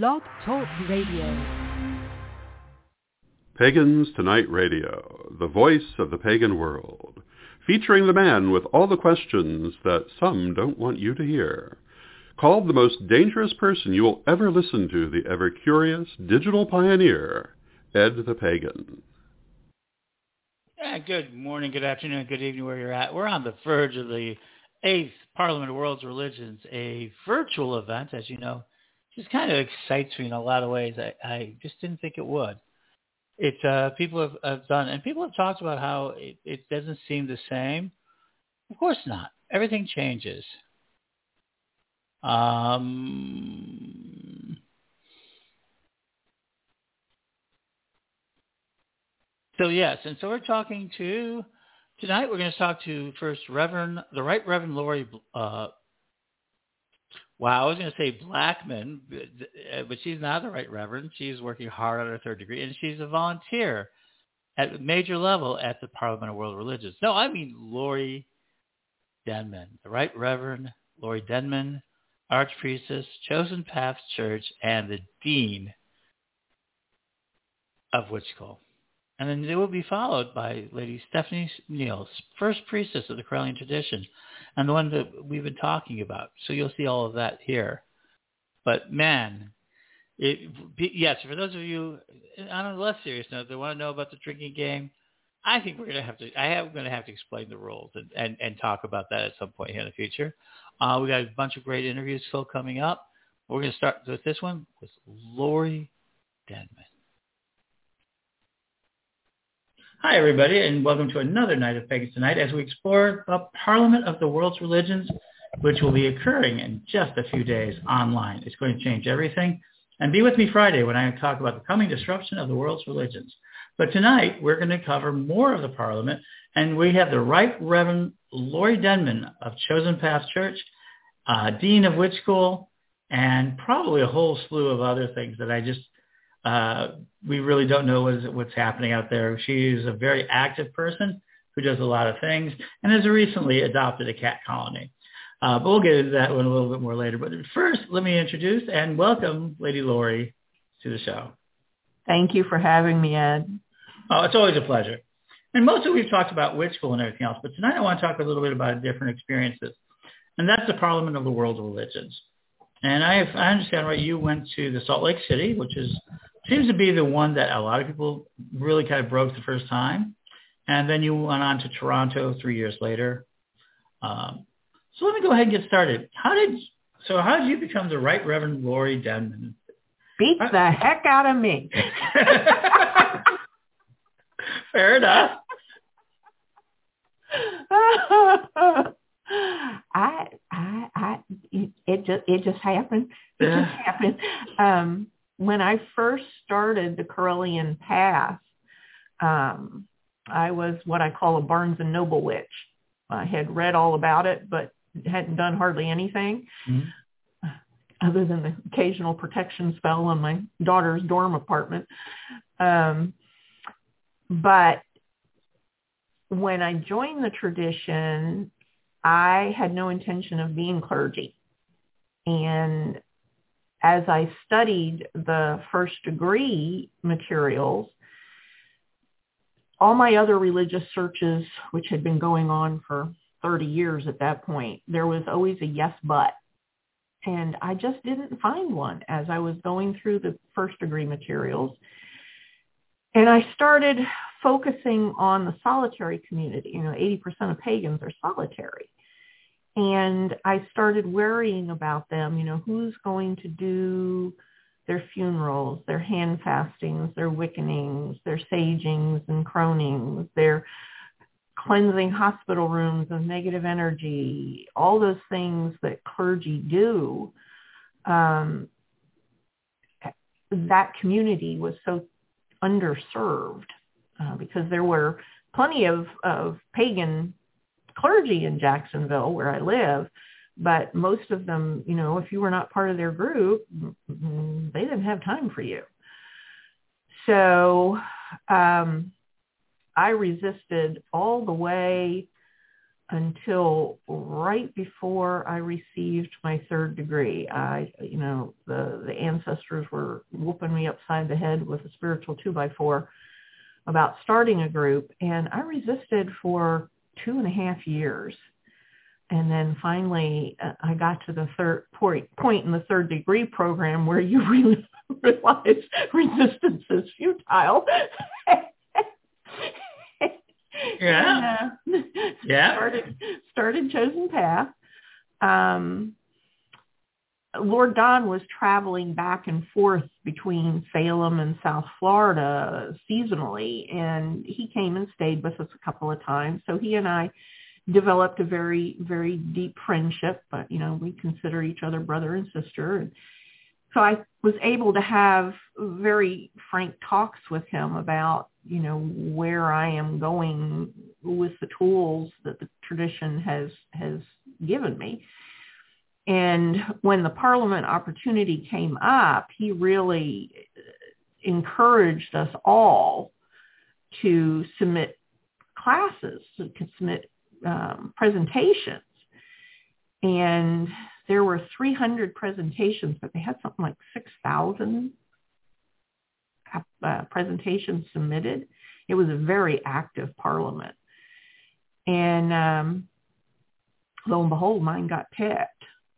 Blog Talk Radio. Pagans Tonight Radio, the voice of the pagan world, featuring the man with all the questions that some don't want you to hear. Called the most dangerous person you will ever listen to, the ever-curious digital pioneer, Ed the Pagan. Yeah, good morning, good afternoon, good evening, where you're at. We're on the verge of the eighth Parliament of World's Religions, a virtual event, as you know, just kind of excites me in a lot of ways. I, I just didn't think it would. It uh, people have, have done, and people have talked about how it, it doesn't seem the same. Of course not. Everything changes. Um, so yes, and so we're talking to tonight. We're going to talk to first Reverend the Right Reverend Laurie uh, Wow, I was going to say Blackman, uh, but she's not the right reverend. She's working hard on her third degree, and she's a volunteer at major level at the Parliament of World Religions. No, I mean Laurie Denman, the Right Reverend Laurie Denman, Archpriestess, Chosen Path Church, and the Dean of Witch School. And then they will be followed by Lady Stephanie Neals, first priestess of the Correllian tradition, and the one that we've been talking about. So you'll see all of that here. But man, it, yes, for those of you on a less serious note that want to know about the drinking game, I think we're going to have to, I am going to have to explain the rules and, and, and talk about that at some point here in the future. Uh, we got a bunch of great interviews still coming up. We're going to start with this one with Laurie Denman. Hi, everybody, and welcome to another Night of Pagans Tonight as we explore the Parliament of the World's Religions, which will be occurring in just a few days online. It's going to change everything. And be with me Friday when I talk about the coming disruption of the world's religions. But tonight, we're going to cover more of the Parliament, and we have the Right Reverend Laurie Denman of Chosen Path Church, uh, Dean of Witch School, and probably a whole slew of other things that I just uh, we really don't know what is, what's happening out there. She's a very active person who does a lot of things and has recently adopted a cat colony. Uh, but we'll get into that one a little bit more later. But first, let me introduce and welcome Lady Laurie to the show. Thank you for having me, Ed. Oh, it's always a pleasure. And mostly we've talked about witch school and everything else, but tonight I want to talk a little bit about different experiences. And that's the Parliament of the World Religions. And I, I understand, right, you went to the Salt Lake City, which is seems to be the one that a lot of people really kind of broke the first time. And then you went on to Toronto three years later. Um, so let me go ahead and get started. How did so? How did you become the Right Reverend Laurie Denman? Beat the heck out of me. Fair enough. I, I, I, it just, it just happened. It just happened. Um, when I first started the Correllian Path, um, I was what I call a Barnes and Noble witch. I had read all about it, but hadn't done hardly anything mm-hmm. other than the occasional protection spell on my daughter's dorm apartment. Um, but when I joined the tradition, I had no intention of being clergy. And as I studied the first degree materials, all my other religious searches, which had been going on for 30 years at that point, there was always a yes, but. And I just didn't find one as I was going through the first degree materials. And I started focusing on the solitary community. You know, 80% of pagans are solitary and I started worrying about them. You know, who's going to do their funerals, their hand fastings, their wiccanings, their sagings and cronings, their cleansing hospital rooms of negative energy, all those things that clergy do. Um, that community was so underserved uh, because there were plenty of, of pagan clergy in Jacksonville where I live, but most of them, you know, if you were not part of their group, they didn't have time for you. So um, I resisted all the way until right before I received my third degree. I, you know, the, the ancestors were whooping me upside the head with a spiritual two by four about starting a group and I resisted for two and a half years. And then finally uh, I got to the third point, point in the third degree program where you really realize resistance is futile. Yeah. And, uh, Yeah. Started, started Chosen Path. Um, Lord Don was traveling back and forth between Salem and South Florida seasonally, and he came and stayed with us a couple of times. So he and I developed a very, very deep friendship. But you know, we consider each other brother and sister. And so I was able to have very frank talks with him about, you know, where I am going with the tools that the tradition has has given me. And when the Parliament opportunity came up, he really encouraged us all to submit classes, to submit um, presentations. And there were 300 presentations, but they had something like 6,000 uh, presentations submitted. It was a very active parliament. And um, lo and behold, mine got picked.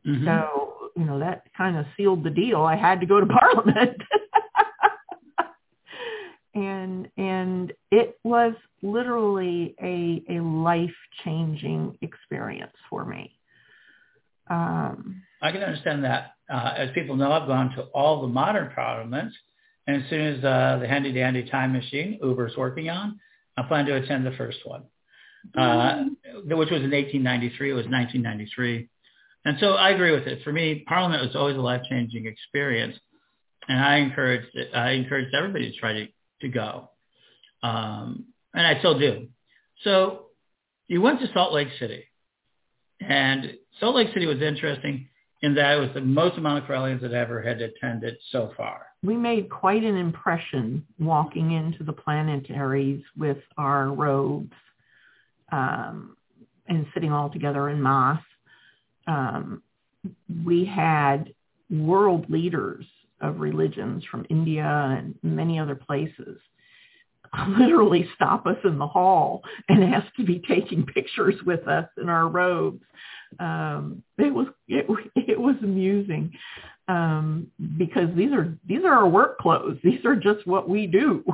Mhm. So, you know, that kind of sealed the deal. I had to go to Parliament. and and it was literally a a life-changing experience for me. Um, I can understand that. Uh, as people know, I've gone to all the modern parliaments, and as soon as uh, the handy-dandy time machine Uber's working on, I plan to attend the first one, uh, which was in 1893. It was 1993. And so I agree with it. For me, Parliament was always a life-changing experience, and I encouraged I encouraged everybody to try to to go, um, and I still do. So you went to Salt Lake City, and Salt Lake City was interesting in that it was the most amount of Correllians that ever had attended so far. we made quite an impression walking into the plenaries with our robes um, and sitting all together in mass. Um, we had world leaders of religions from India and many other places literally stop us in the hall and ask to be taking pictures with us in our robes. Um, it was it, it was amusing um, because these are these are our work clothes. These are just what we do.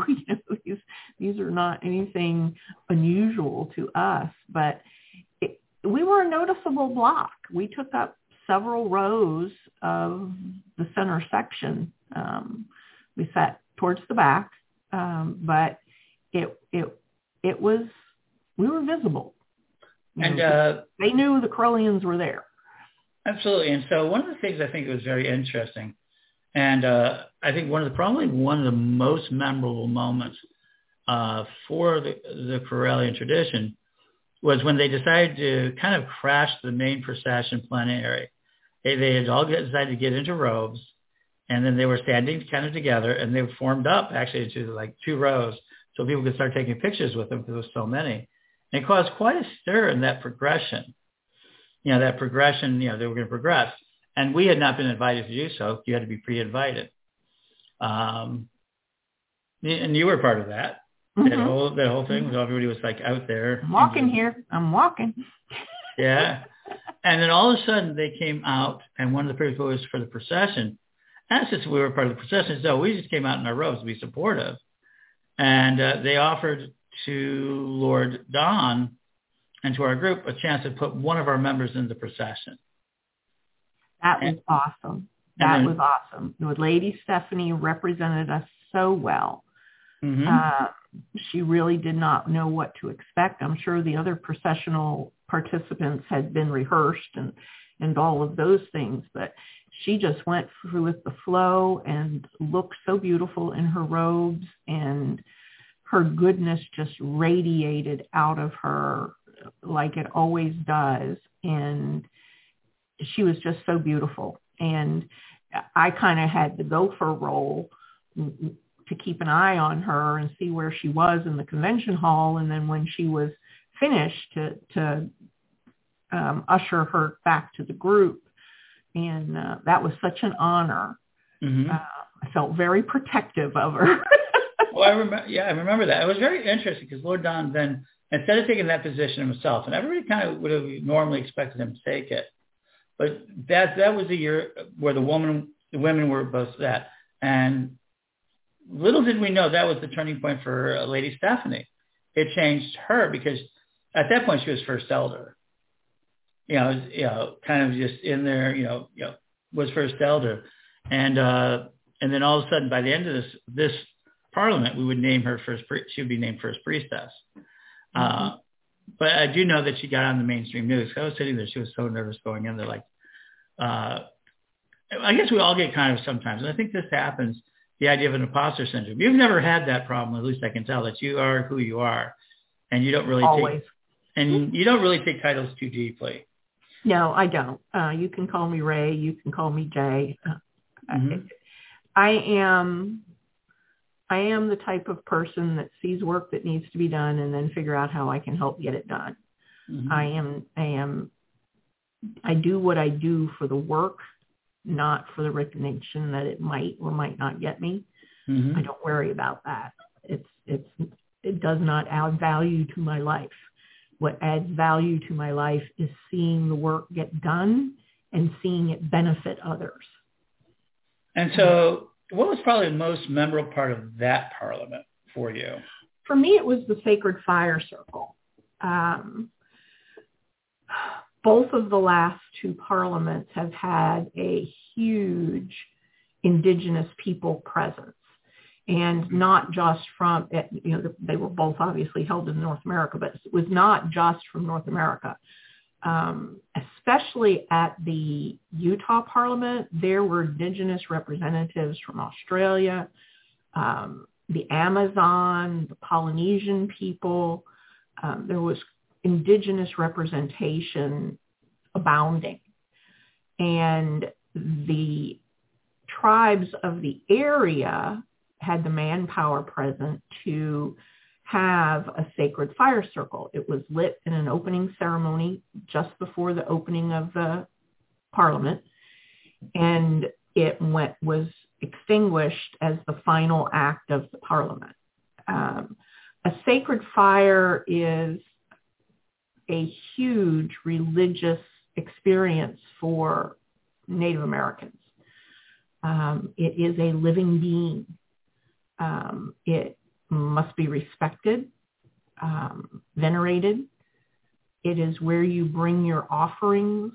These these are not anything unusual to us, but we were a noticeable block. We took up several rows of the center section. Um, we sat towards the back, um, but it it it was we were visible. You And know, uh, they knew the Correllians were there. Absolutely. And so one of the things I think was very interesting, and uh, I think one of the probably one of the most memorable moments uh, for the, the Correllian tradition was when they decided to kind of crash the main procession plenary. They, they had all decided to get into robes, and then they were standing kind of together, and they formed up actually into like two rows so people could start taking pictures with them because there was so many. And it caused quite a stir in that progression you know, that progression, you know, they were going to progress. And we had not been invited to do so. You had to be pre-invited. Um, and you were part of that. That Mhm. whole that whole thing. was Everybody was like out there. I'm walking here. I'm walking. Yeah. And then all of a sudden they came out, and one of the people was for the procession. And since we were part of the procession, so we just came out in our robes to be supportive. And uh, they offered to Lord Don and to our group a chance to put one of our members in the procession. That was And- awesome. That then- was awesome. Lady Stephanie represented us so well. Mm-hmm. Uh, she really did not know what to expect. I'm sure the other processional participants had been rehearsed and, and all of those things, but she just went through with the flow and looked so beautiful in her robes and her goodness just radiated out of her like it always does. And she was just so beautiful. And I kind of had the gopher role to keep an eye on her and see where she was in the convention hall. And then when she was finished to, to um, usher her back to the group. And uh, that was such an honor. Mm-hmm. Uh, I felt very protective of her. well, I remember. Yeah, I remember that. It was very interesting because Lord Don then, instead of taking that position himself, and everybody kind of would have normally expected him to take it, but that that was the year where the woman, the women were both that, and little did we know that was the turning point for Lady Stephanie. It changed her because at that point she was first elder. You know, you know, kind of just in there, you know, you know, was first elder, and uh, and then all of a sudden by the end of this this parliament, we would name her first. She would be named first priestess. Uh, mm-hmm. Uh, but I do know that she got on the mainstream news. I was sitting there; she was so nervous going in there. Like, uh, I guess we all get kind of sometimes, and I think this happens. The idea of an imposter syndrome. You've never had that problem, at least I can tell that you are who you are, and you don't really Always. take and you don't really take titles too deeply. No, I don't. Uh, you can call me Ray. You can call me Jay. Uh, mm-hmm. I am I am the type of person that sees work that needs to be done and then figure out how I can help get it done. Mm-hmm. I am I am I do what I do for the work, not for the recognition that it might or might not get me. Mm-hmm. I don't worry about that. It's it's it does not add value to my life. What adds value to my life is seeing the work get done and seeing it benefit others. And so what was probably the most memorable part of that parliament for you? For me, it was the Sacred Fire Circle. Um, both of the last two parliaments have had a huge indigenous people presence and not just from you know they were both obviously held in North America, but it was not just from North America um, especially at the Utah Parliament, there were indigenous representatives from Australia, um, the Amazon, the Polynesian people. Um, there was indigenous representation abounding. And the tribes of the area had the manpower present to have a sacred fire circle. It was lit in an opening ceremony just before the opening of the parliament, and it went was extinguished as the final act of the parliament. Um, a sacred fire is a huge religious experience for Native Americans. Um, it is a living being. Um, it must be respected, um, venerated. It is where you bring your offerings.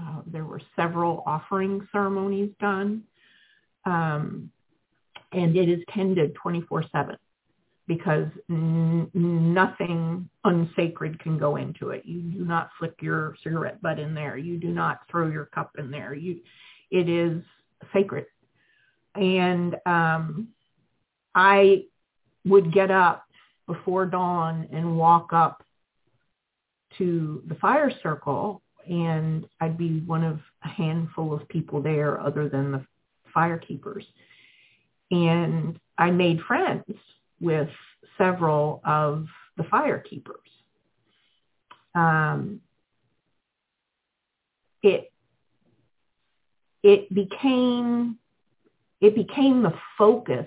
Uh, there were several offering ceremonies done. Um, and it is tended 24-7 because n- nothing unsacred can go into it. You do not flick your cigarette butt in there. You do not throw your cup in there. You, it is sacred. And um, I would get up before dawn and walk up to the fire circle and I'd be one of a handful of people there other than the fire keepers. And I made friends with several of the fire keepers. Um, it it became it became the focus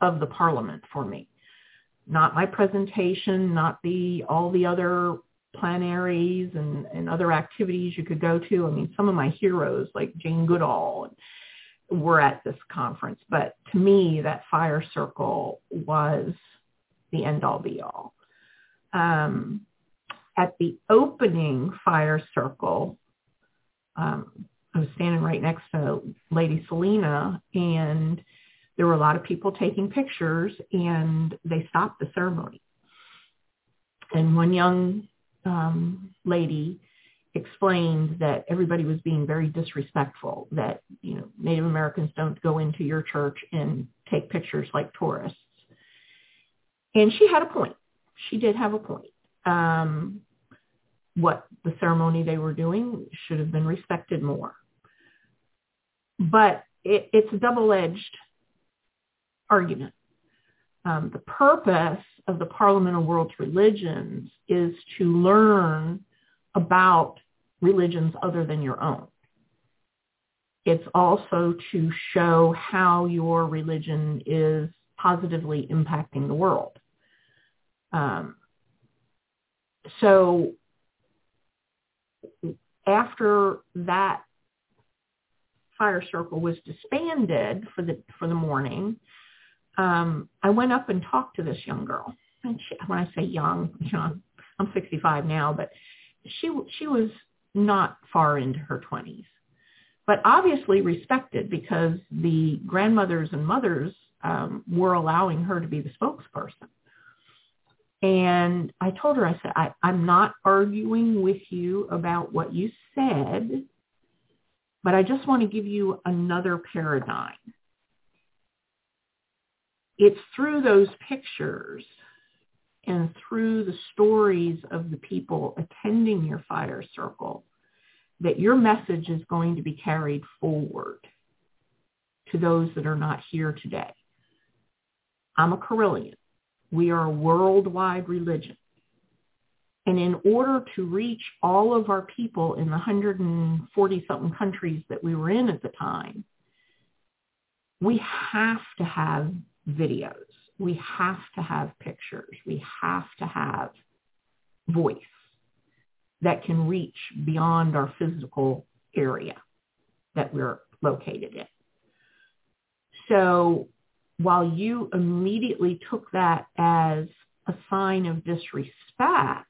of the parliament for me. Not my presentation, not the all the other plenaries and, and other activities you could go to. I mean, some of my heroes like Jane Goodall were at this conference, but to me, that fire circle was the end all be all. Um, at the opening fire circle, um, I was standing right next to Lady Selena, and there were a lot of people taking pictures and they stopped the ceremony. And one young um, lady explained that everybody was being very disrespectful, that, you know, Native Americans don't go into your church and take pictures like tourists. And she had a point. She did have a point. Um, what the ceremony they were doing should have been respected more. But it, it's a double-edged argument. Um, the purpose of the Parliament of World Religions is to learn about religions other than your own. It's also to show how your religion is positively impacting the world. Um, so after that fire circle was disbanded for the for the morning, um, I went up and talked to this young girl. And she, when I say young, you I'm 65 now, but she she was not far into her 20s, but obviously respected because the grandmothers and mothers um, were allowing her to be the spokesperson. And I told her, I said, I, I'm not arguing with you about what you said, but I just want to give you another paradigm. It's through those pictures and through the stories of the people attending your fire circle that your message is going to be carried forward to those that are not here today. I'm a Correllian. We are a worldwide religion. And in order to reach all of our people in the 140 something countries that we were in at the time, we have to have videos. We have to have pictures. We have to have voice that can reach beyond our physical area that we're located in. So while you immediately took that as a sign of disrespect,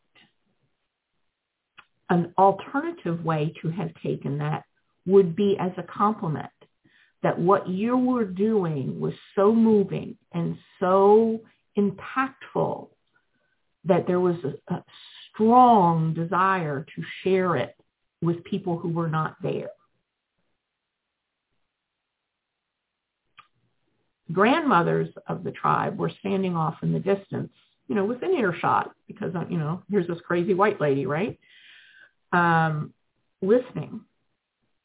an alternative way to have taken that would be as a compliment that what you were doing was so moving and so impactful that there was a, a strong desire to share it with people who were not there. Grandmothers of the tribe were standing off in the distance, you know, within earshot because, you know, here's this crazy white lady, right? Um, listening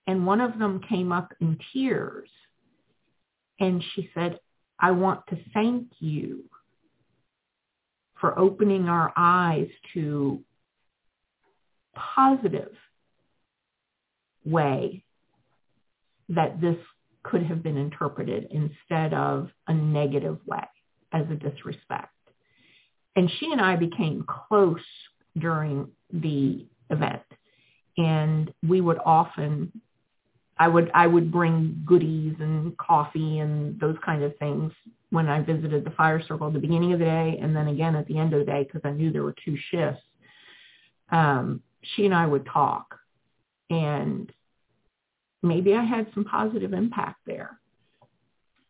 and one of them came up in tears and she said, I want to thank you for opening our eyes to positive way that this could have been interpreted instead of a negative way as a disrespect. And she and I became close during the event. And we would often I would I would bring goodies and coffee and those kind of things when I visited the fire circle at the beginning of the day and then again at the end of the day because I knew there were two shifts. Um, she and I would talk and maybe I had some positive impact there.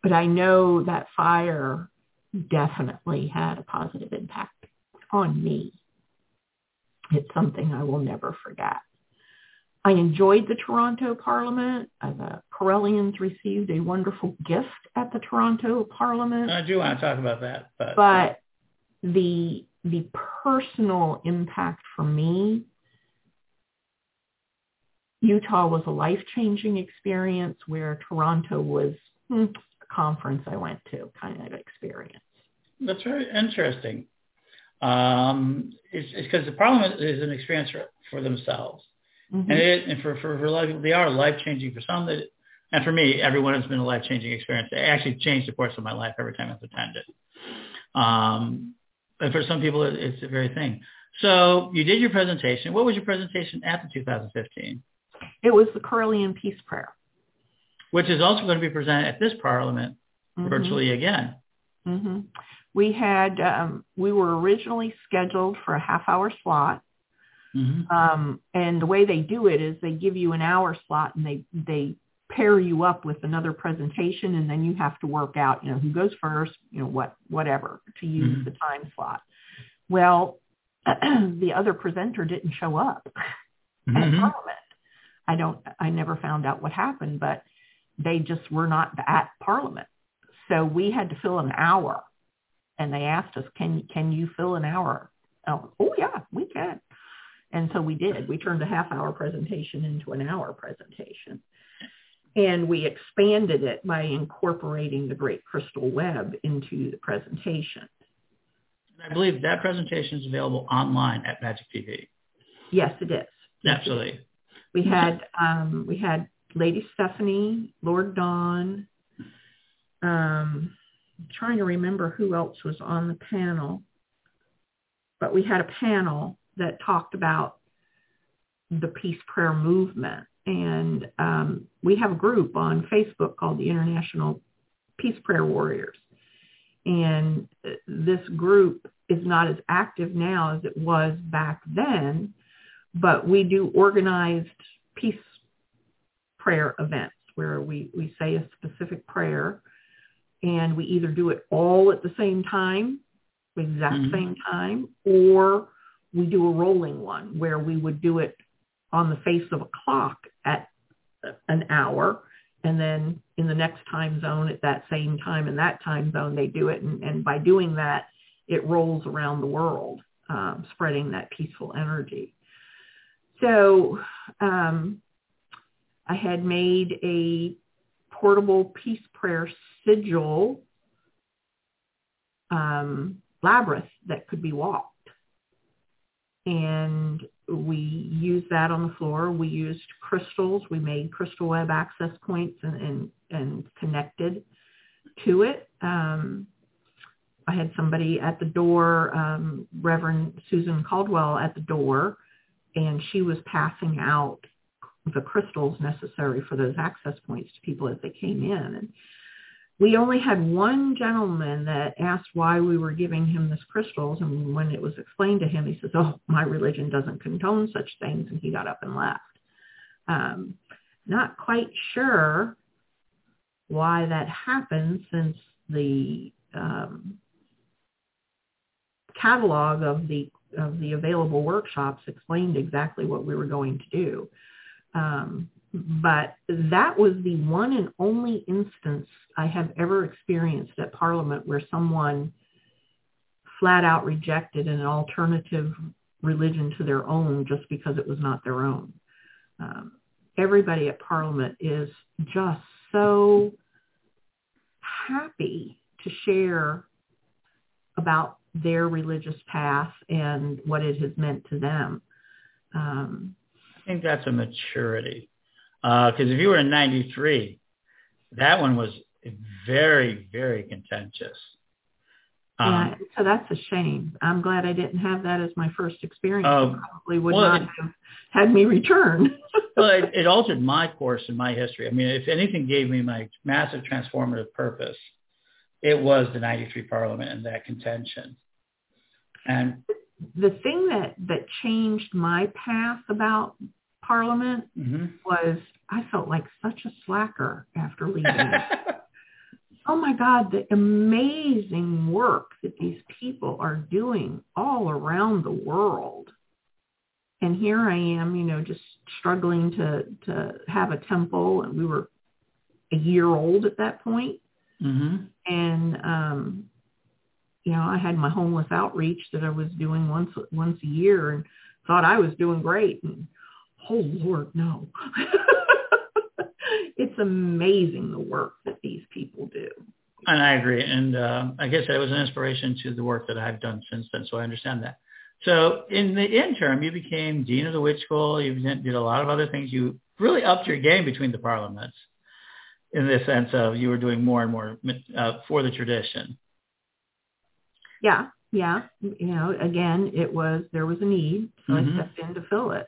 But I know that fire definitely had a positive impact on me. It's something I will never forget. I enjoyed the Toronto Parliament. Uh, the Correllians received a wonderful gift at the Toronto Parliament. I do want to talk about that, but but the the personal impact for me, Utah was a life changing experience, where Toronto was hmm, a conference I went to kind of experience. That's very interesting. Um, it's because the Parliament is an experience for, for themselves. Mm-hmm. And it, and for, for, for a lot of people, they are life-changing. For some, that, and for me, everyone has been a life-changing experience. It actually changed the course of my life every time I've attended. Um, but for some people, it, it's a very thing. So you did your presentation. What was your presentation at the 2015? It was the Correllian Peace Prayer. Which is also going to be presented at this Parliament mm-hmm. virtually again. Mm-hmm. We had, um, we were originally scheduled for a half-hour slot. Mm-hmm. Um, and the way they do it is they give you an hour slot and they, they pair you up with another presentation and then you have to work out, you know, who goes first, you know, what, whatever to use mm-hmm. the time slot. Well, the other presenter didn't show up mm-hmm. at Parliament. I don't, I never found out what happened, but they just were not at Parliament. So we had to fill an hour and they asked us, can, can you fill an hour? Oh, oh yeah, we can. And so we did. We turned a half hour presentation into an hour presentation. And we expanded it by incorporating the Great Crystal Web into the presentation. I believe that presentation is available online at Magick TV. Yes, it is. Absolutely. We had um, we had Lady Stephanie, Lord Don. Um, trying to remember who else was on the panel, but we had a panel that talked about the peace prayer movement, and um, we have a group on Facebook called the International Peace Prayer Warriors, and this group is not as active now as it was back then, but we do organized peace prayer events where we, we say a specific prayer and we either do it all at the same time, exact mm-hmm. same time, or we do a rolling one where we would do it on the face of a clock at an hour and then in the next time zone at that same time in that time zone they do it. And, and by doing that it rolls around the world um, spreading that peaceful energy. So um, i had made a portable peace prayer sigil um, labyrinth that could be walked and we used that on the floor. We used crystals. We made crystal web access points and, and, and connected to it. Um, I had somebody at the door, um, Reverend Susan Caldwell at the door, and she was passing out the crystals necessary for those access points to people as they came in. And we only had one gentleman that asked why we were giving him this crystals and when it was explained to him he says oh my religion doesn't condone such things and he got up and left. Um, not quite sure why that happened since the um, catalog of the of the available workshops explained exactly what we were going to do. Um, but that was the one and only instance I have ever experienced at Parliament where someone flat out rejected an alternative religion to their own just because it was not their own. Um, everybody at Parliament is just so happy to share about their religious path and what it has meant to them. Um, I think that's a maturity. Because uh, if you were in 93, that one was very, very contentious. Um, yeah, so that's a shame. I'm glad I didn't have that as my first experience. Uh, probably would well, not it, have had me return. well, it, it altered my course in my history. I mean, if anything gave me my massive transformative purpose, it was the 93 Parliament and that contention. And the thing that, that changed my path about Parliament mm-hmm. was I felt like such a slacker after leaving. oh my God, the amazing work that these people are doing all around the world. And here I am, you know, just struggling to, to have a temple and we were a year old at that point. Mm-hmm. And, um, you know, I had my homeless outreach that I was doing once, once a year and thought I was doing great. And oh Lord, no. it's amazing the work that these people do. And I agree. And uh, I guess that was an inspiration to the work that I've done since then. So I understand that. So in the interim, you became dean of the witch school. You did a lot of other things. You really upped your game between the parliaments in the sense of you were doing more and more uh, for the tradition. Yeah, yeah. You know, again, it was there was a need, so mm-hmm. I stepped in to fill it.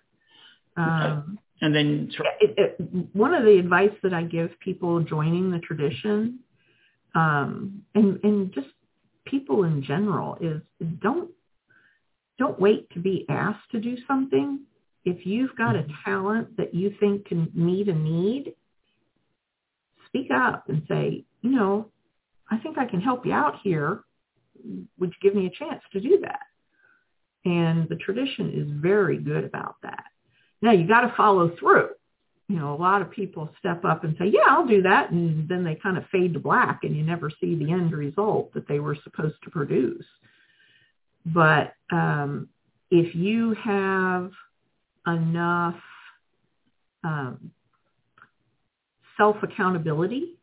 Um, and then it, it, one of the advice that I give people joining the tradition, um, and and just people in general, is don't don't wait to be asked to do something. If you've got a mm-hmm. talent that you think can meet a need, speak up and say, you know, I think I can help you out here. Would you give me a chance to do that? And the tradition is very good about that. Now you got to follow through. You know, a lot of people step up and say, yeah, I'll do that. And then they kind of fade to black and you never see the end result that they were supposed to produce. But um, if you have enough um, self-accountability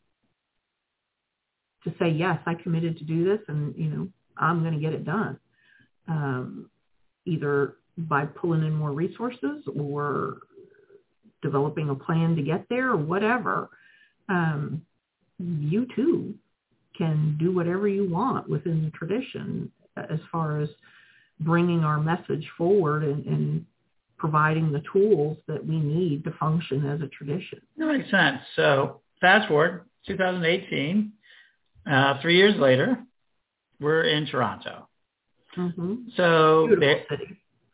to say, yes, I committed to do this and, you know, I'm going to get it done. Um, either by pulling in more resources or developing a plan to get there or whatever, um, you too can do whatever you want within the tradition as far as bringing our message forward and, and providing the tools that we need to function as a tradition. That makes sense. So fast forward, 2018, uh, three years later, we're in Toronto. Mm-hmm. So.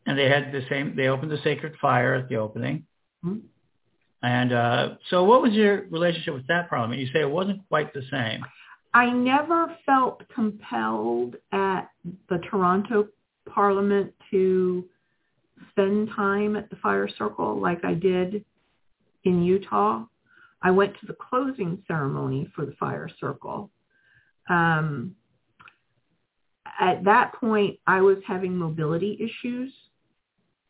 And they had the same, they opened the Sacred Fire at the opening. Mhm. And uh, so what was your relationship with that parliament? You say it wasn't quite the same. I never felt compelled at the Toronto Parliament to spend time at the fire circle like I did in Utah. I went to the closing ceremony for the fire circle. Um, at that point, I was having mobility issues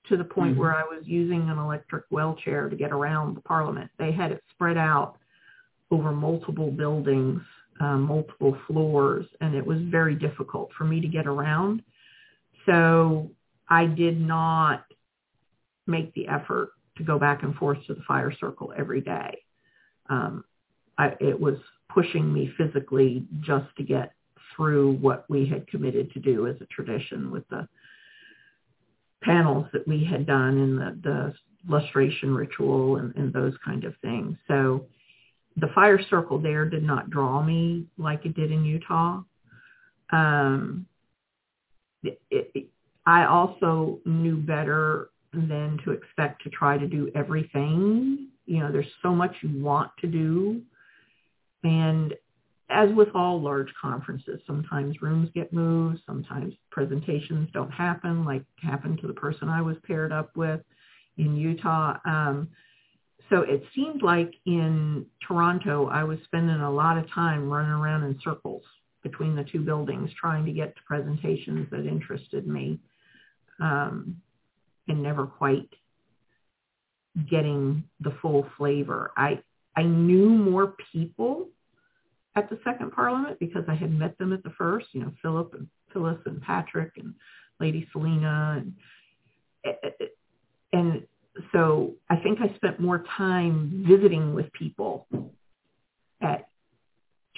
to the point Mhm. where I was using an electric wheelchair to get around the parliament. They had it spread out over multiple buildings, um, multiple floors, and it was very difficult for me to get around. So I did not make the effort to go back and forth to the fire circle every day. Um, I, it was pushing me physically just to get through what we had committed to do as a tradition with the panels that we had done and the, the lustration ritual and, and those kind of things. So the fire circle there did not draw me like it did in Utah. Um, it, it, I also knew better than to expect to try to do everything. You know, there's so much you want to do. And as with all large conferences, sometimes rooms get moved, sometimes presentations don't happen, like happened to the person I was paired up with in Utah. Um, so it seemed like in Toronto, I was spending a lot of time running around in circles between the two buildings, trying to get to presentations that interested me, um, and never quite getting the full flavor. I I knew more people at the second parliament because I had met them at the first, you know, Philip and Phyllis and Patrick and Lady Selena and and so I think I spent more time visiting with people at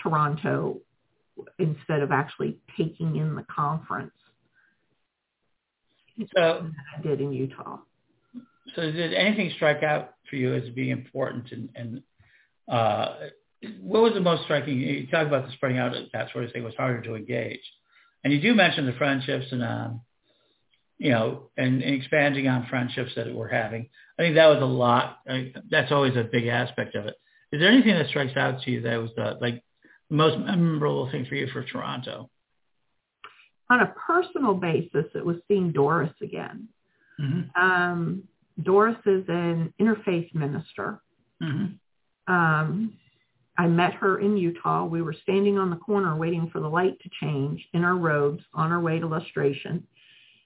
Toronto instead of actually taking in the conference So, than I did in Utah. so did anything strike out for you as being important? And, and uh, what was the most striking? You talk about the spreading out, that sort of thing was harder to engage. And you do mention the friendships and, um, you know, and, and expanding on friendships that we're having. I think that was a lot. I, that's always a big aspect of it. Is there anything that strikes out to you that was the, like the most memorable thing for you for Toronto? On a personal basis, it was seeing Doris again. Mm-hmm. Um, Doris is an interfaith minister. Mm-hmm. Um, I met her in Utah. We were standing on the corner waiting for the light to change in our robes on our way to lustration.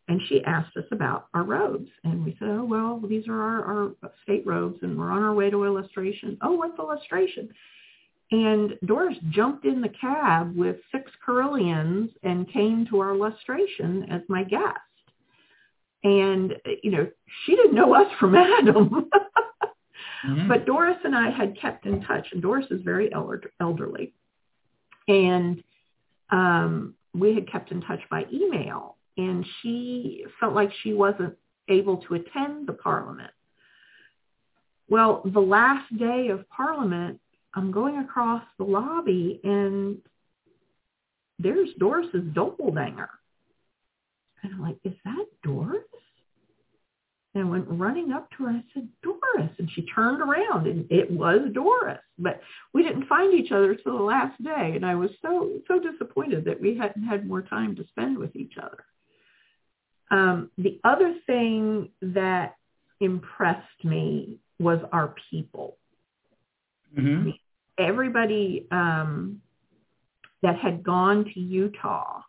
And she asked us about our robes. And we said, oh, well, these are our, our state robes and we're on our way to lustration. Oh, what's lustration? And Doris jumped in the cab with six Correllians and came to our lustration as my guest. And, you know, she didn't know us from Adam. Mm-hmm. But Doris and I had kept in touch, and Doris is very elder, elderly. And um, we had kept in touch by email, and she felt like she wasn't able to attend the parliament. Well, the last day of parliament, I'm going across the lobby, and there's Doris's doppelganger. And I'm like, is that Doris? And went running up to her and I said, Doris. And she turned around and it was Doris. But we didn't find each other till the last day. And I was so, so disappointed that we hadn't had more time to spend with each other. Um, the other thing that impressed me was our people. Mm-hmm. Everybody um, that had gone to Utah,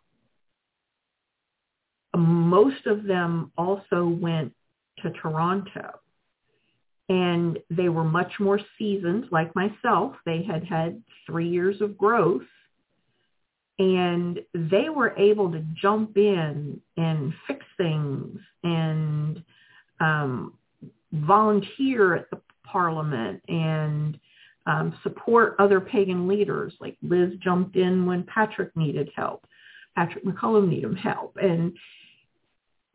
most of them also went to Toronto. And they were much more seasoned, like myself. They had had three years of growth. and they were able to jump in and fix things and um, volunteer at the parliament and um, support other pagan leaders. Like Liz jumped in when Patrick needed help. Patrick McCollum needed help. And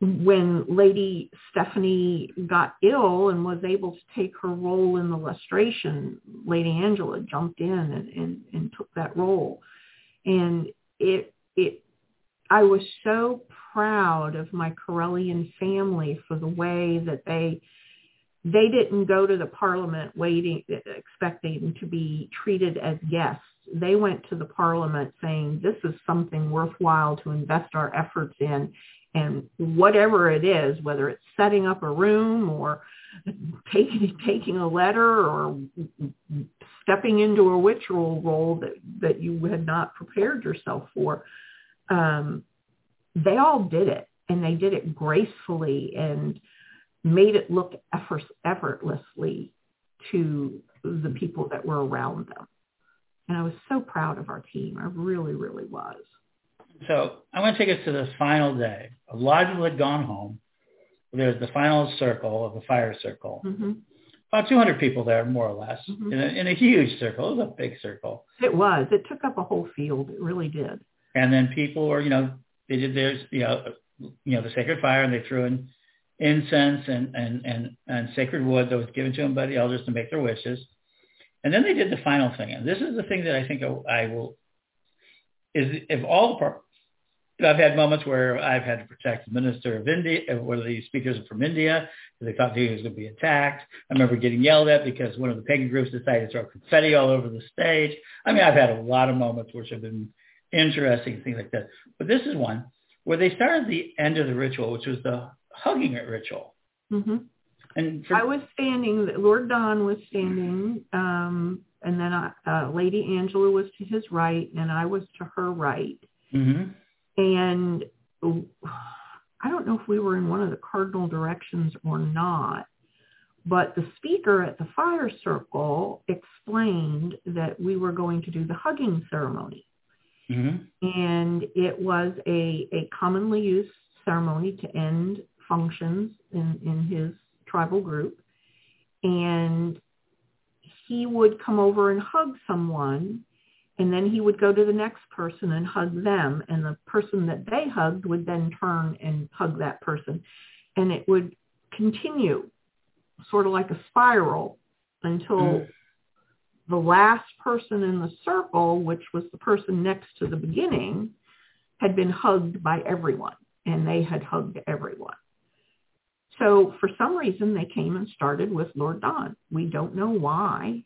when Lady Stephanie got ill and was able to take her role in the lustration, Lady Angela jumped in and, and, and took that role. And it, it, I was so proud of my Correllian family for the way that they they didn't go to the parliament waiting expecting to be treated as guests they went to the parliament saying this is something worthwhile to invest our efforts in and whatever it is whether it's setting up a room or taking taking a letter or stepping into a ritual role that that you had not prepared yourself for um, they all did it and they did it gracefully and made it look effort, effortlessly to the people that were around them. And I was so proud of our team. I really, really was. So I want to take us to the final day. A lot of people had gone home. There was the final circle of the fire circle. Mm-hmm. About 200 people there, more or less, mm-hmm. in, a, in a huge circle. It was a big circle. It was. It took up a whole field. It really did. And then people were, you know, they did theirs, you know, you know, the sacred fire, and they threw in incense and, and, and, and sacred wood that was given to them by the elders to make their wishes. And then they did the final thing. And this is the thing that I think I will, is if all I've had moments where I've had to protect the minister of India, one of the speakers from India, because they thought he was going to be attacked. I remember getting yelled at because one of the pagan groups decided to throw confetti all over the stage. I mean, I've had a lot of moments which have been interesting, things like that. But this is one where they started the end of the ritual, which was the hugging it ritual. Mm-hmm. And for, I was standing. Lord Don was standing, um, and then I, uh, Lady Angela was to his right, and I was to her right. Mm-hmm. And I don't know if we were in one of the cardinal directions or not, but the speaker at the fire circle explained that we were going to do the hugging ceremony. Mm-hmm. And it was a, a commonly used ceremony to end functions in, in his tribal group. And he would come over and hug someone and then he would go to the next person and hug them and the person that they hugged would then turn and hug that person and it would continue sort of like a spiral until mm. the last person in the circle which was the person next to the beginning had been hugged by everyone and they had hugged everyone so for some reason, they came and started with Lord Don. We don't know why.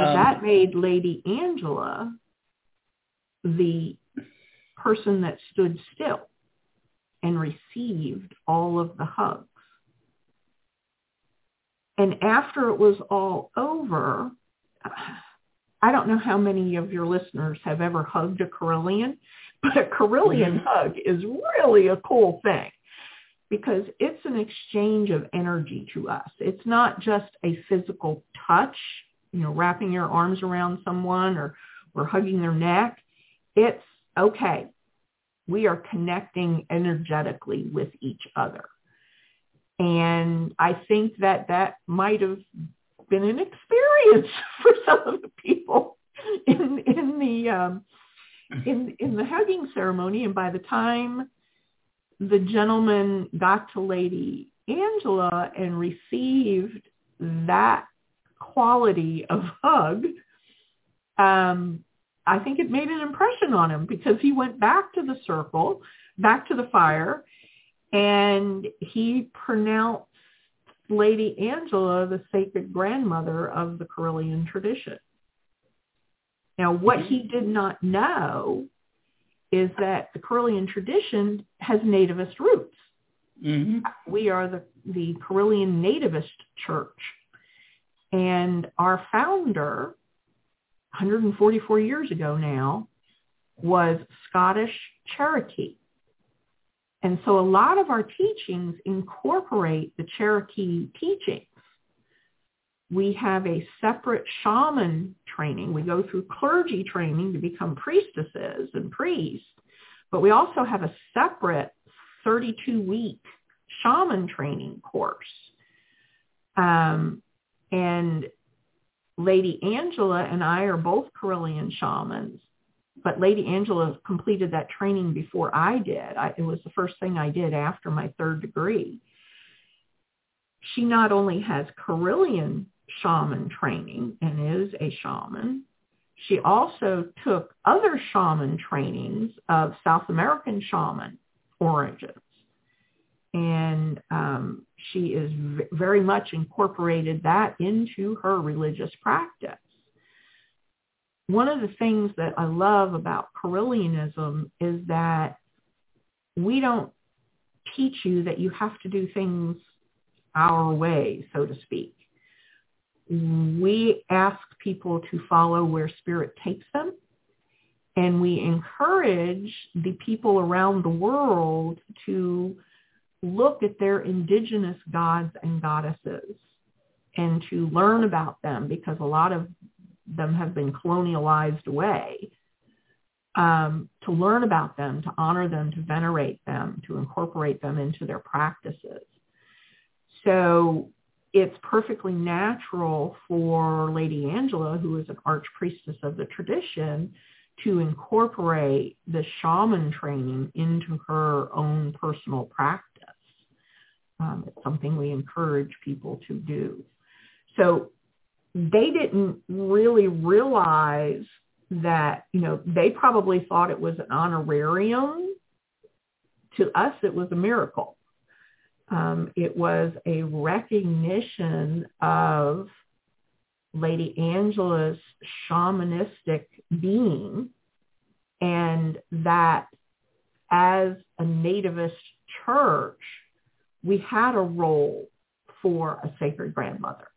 But um, that made Lady Angela the person that stood still and received all of the hugs. And after it was all over, I don't know how many of your listeners have ever hugged a Correllian, but a Correllian mm-hmm. hug is really a cool thing because it's an exchange of energy to us. It's not just a physical touch, you know, wrapping your arms around someone or, or hugging their neck. It's okay. We are connecting energetically with each other. And I think that that might have been an experience for some of the people in in the um, in in the hugging ceremony. And by the time the gentleman got to Lady Angela and received that quality of hug, um, I think it made an impression on him because he went back to the circle, back to the fire, and he pronounced Lady Angela the sacred grandmother of the Correllian tradition. Now, what he did not know is that the Correllian tradition has nativist roots. Mm-hmm. We are the, the Correllian nativist church. And our founder, 144 years ago now, was Scottish Cherokee. And so a lot of our teachings incorporate the Cherokee teachings. we have a separate shaman training. We go through clergy training to become priestesses and priests, but we also have a separate 32-week shaman training course. Um, and Lady Angela and I are both Correllian shamans, but Lady Angela completed that training before I did. I, it was the first thing I did after my third degree. She not only has Correllian shaman training and is a shaman, she also took other shaman trainings of South American shaman origins. And um, she is v- very much incorporated that into her religious practice. One of the things that I love about Correllianism is that we don't teach you that you have to do things our way, so to speak. We ask people to follow where spirit takes them and we encourage the people around the world to look at their indigenous gods and goddesses and to learn about them because a lot of them have been colonialized away. Um, to learn about them, to honor them, to venerate them, to incorporate them into their practices. So it's perfectly natural for Lady Angela, who is an archpriestess of the tradition, to incorporate the shaman training into her own personal practice. Um, it's something we encourage people to do. So they didn't really realize that, you know, they probably thought it was an honorarium. To us, it was a miracle. Um, it was a recognition of Lady Angela's shamanistic being and that as a nativist church, we had a role for a sacred grandmother,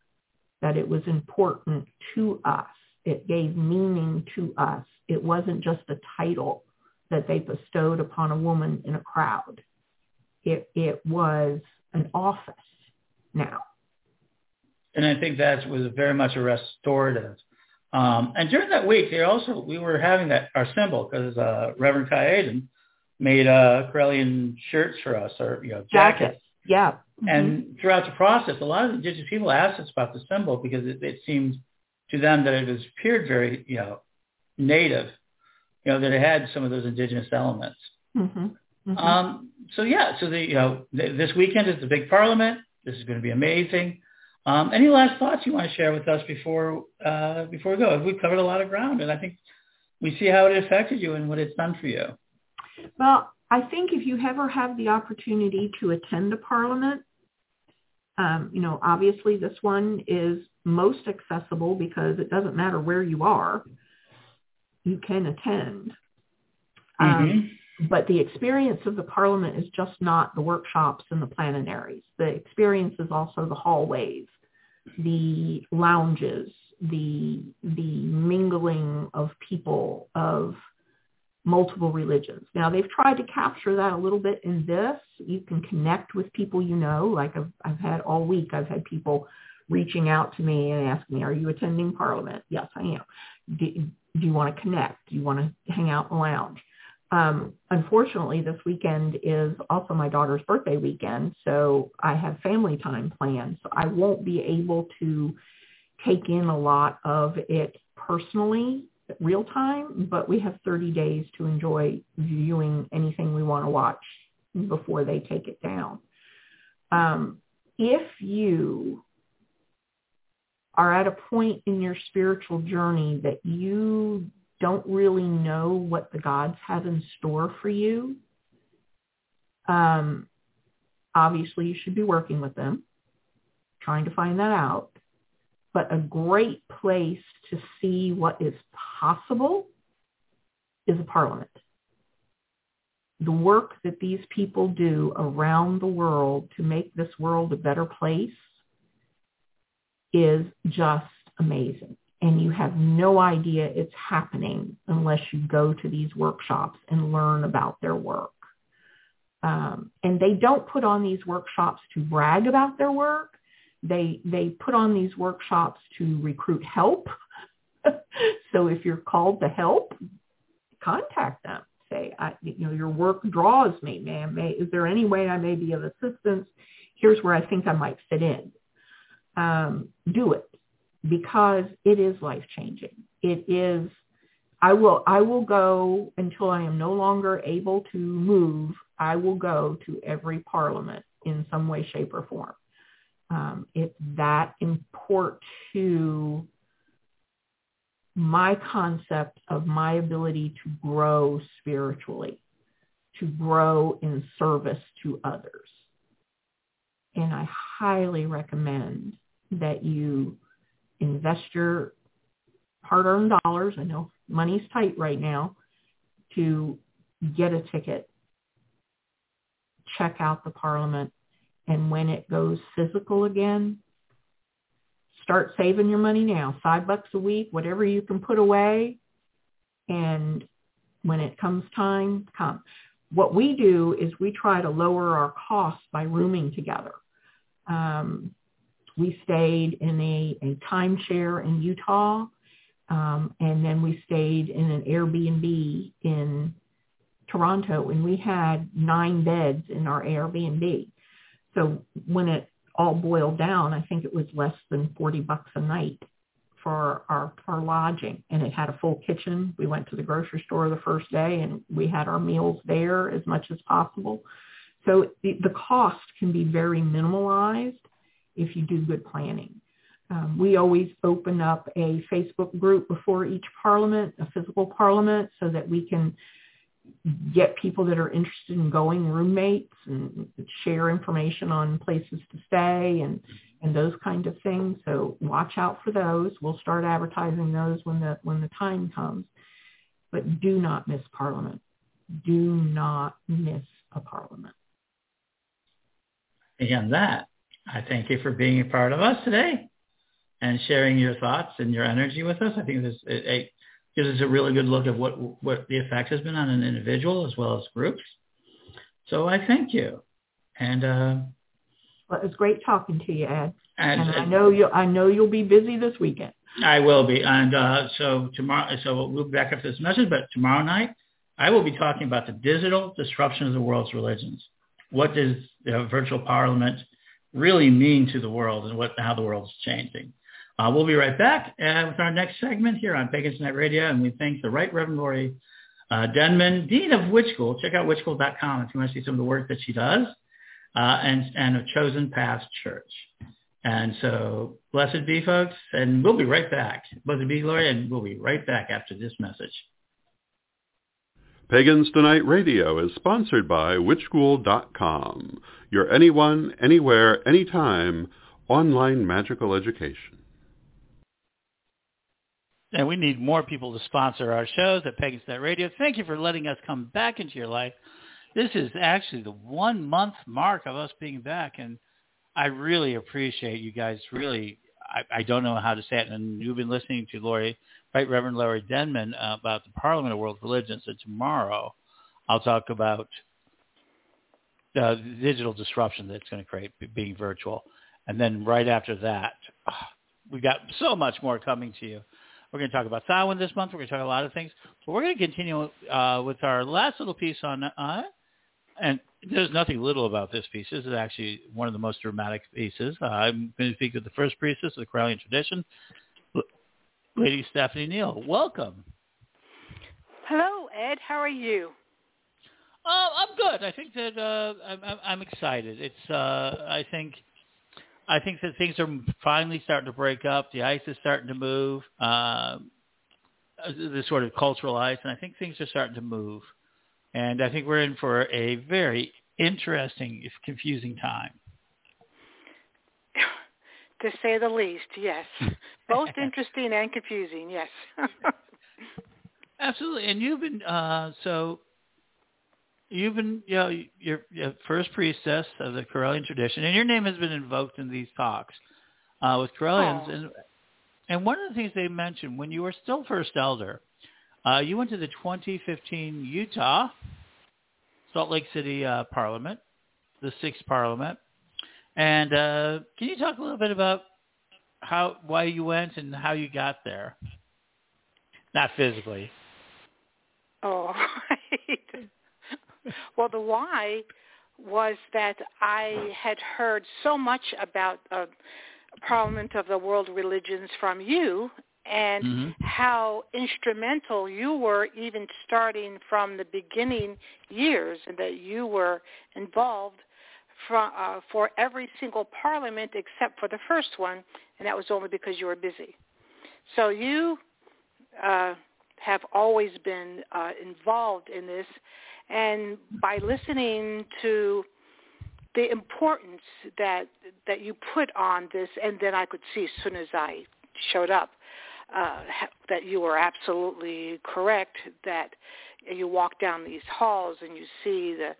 that it was important to us. It gave meaning to us. It wasn't just a title that they bestowed upon a woman in a crowd. It, it was an office now. And I think that was very much a restorative. Um, and during that week, they also we were having that our symbol because uh, Reverend Kai Aiden made uh, Correllian shirts for us or you know jackets. Jackets. Yeah. Mm-hmm. And throughout the process, a lot of indigenous people asked us about the symbol because it, it seemed to them that it was appeared very, you know, native, you know, that it had some of those indigenous elements. Mm-hmm. Mm-hmm. Um, so yeah, so the, you know, th- this weekend is the big parliament. This is going to be amazing. Um, any last thoughts you want to share with us before uh, before we go? We've covered a lot of ground, and I think we see how it affected you and what it's done for you. Well, I think if you ever have the opportunity to attend a parliament, um, you know, obviously this one is most accessible because it doesn't matter where you are, you can attend. Um, Mm-hmm. but the experience of the parliament is just not the workshops and the plenaries. The experience is also the hallways, the lounges, the the mingling of people of multiple religions. Now they've tried to capture that a little bit in this. You can connect with people you know. Like I've I've had all week I've had people reaching out to me and asking me, "Are you attending Parliament?" Yes, I am. Do, do you want to connect? Do you want to hang out in the lounge? Um, unfortunately, this weekend is also my daughter's birthday weekend, so I have family time planned. So I won't be able to take in a lot of it personally real time, but we have 30 days to enjoy viewing anything we want to watch before they take it down. Um, if you are at a point in your spiritual journey that you don't really know what the gods have in store for you, um, obviously you should be working with them, trying to find that out but a great place to see what is possible is a parliament. The work that these people do around the world to make this world a better place is just amazing. And you have no idea it's happening unless you go to these workshops and learn about their work. Um, and they don't put on these workshops to brag about their work they they put on these workshops to recruit help. so if you're called to help, contact them. Say, I, you know, your work draws me, man. May, is there any way I may be of assistance? Here's where I think I might fit in. Um, do it because it is life changing. It is. I will. I will go until I am no longer able to move. I will go to every parliament in some way, shape, or form. Um, it's that important to my concept of my ability to grow spiritually, to grow in service to others. And I highly recommend that you invest your hard-earned dollars. I know money's tight right now to get a ticket, check out the parliament, and when it goes physical again, start saving your money now. Five bucks a week, whatever you can put away. And when it comes time, come. What we do is we try to lower our costs by rooming together. Um, we stayed in a, a timeshare in Utah, um, and then we stayed in an Airbnb in Toronto, and we had nine beds in our Airbnb. So when it all boiled down, I think it was less than 40 bucks a night for our, our lodging. And it had a full kitchen. We went to the grocery store the first day and we had our meals there as much as possible. So the, the cost can be very minimalized if you do good planning. Um, we always open up a Facebook group before each parliament, a physical parliament, so that we can get people that are interested in going roommates and share information on places to stay and and those kind of things. So watch out for those. We'll start advertising those when the when the time comes. But do not miss Parliament. Do not miss a Parliament. Again, that I thank you for being a part of us today and sharing your thoughts and your energy with us. I think this it, it gives us a really good look at what what the effect has been on an individual as well as groups. So I thank you, and uh, well, it was great talking to you, Ed. And, and I know you I know you'll be busy this weekend. I will be, and uh, so tomorrow, so we'll be back after this message. But tomorrow night, I will be talking about the digital disruption of the world's religions. What does the virtual parliament really mean to the world, and what how the world is changing? Uh, we'll be right back uh, with our next segment here on Pagans Tonight Radio, and we thank the Right Reverend Laurie uh, Denman, Dean of Witch School. Check out witchschool.com if you want to see some of the work that she does, uh, and, and a Chosen Path Church. And so, blessed be, folks, and we'll be right back. Blessed be, Laurie, and we'll be right back after this message. Pagans Tonight Radio is sponsored by witchschool.com, your anyone, anywhere, anytime online magical education. And we need more people to sponsor our shows at Tonight Radio. Thank you for letting us come back into your life. This is actually the one month mark of us being back, and I really appreciate you guys. Really, I, I don't know how to say it. And you've been listening to Laurie, Right Reverend Laurie Denman, uh, about the Parliament of World Religions. And tomorrow, I'll talk about the digital disruption that's going to create being virtual. And then right after that, oh, we've got so much more coming to you. We're going to talk about Samhain this month. We're going to talk a lot of things. But we're going to continue uh, with our last little piece on, uh, and there's nothing little about this piece. This is actually one of the most dramatic pieces. Uh, I'm going to speak with the first priestess of the Correllian tradition, Lady Stephanie Neal. Welcome. Hello, Ed. How are you? Uh, I'm good. I think that uh, I'm, I'm excited. It's uh, I think I think that things are finally starting to break up. The ice is starting to move, um, the sort of cultural ice, and I think things are starting to move. And I think we're in for a very interesting, if confusing time. to say the least, yes. Both interesting and confusing, yes. Absolutely. And you've been uh, so you've been, you know, you're, you're first priestess of the Correllian tradition, and your name has been invoked in these talks uh, with Correllians. Oh. And, and one of the things they mentioned when you were still first elder, uh, you went to the 2015 Utah Salt Lake City uh, Parliament, the sixth Parliament, And uh, can you talk a little bit about how why you went and how you got there? Not physically. Oh. well, the why was that I had heard so much about uh, Parliament of the World Religions from you and Mhm. how instrumental you were even starting from the beginning years and that you were involved for, uh, for every single parliament except for the first one, and that was only because you were busy. So you uh, have always been uh, involved in this, and by listening to the importance that that you put on this, and then I could see as soon as I showed up uh, that you were absolutely correct. That you walk down these halls and you see the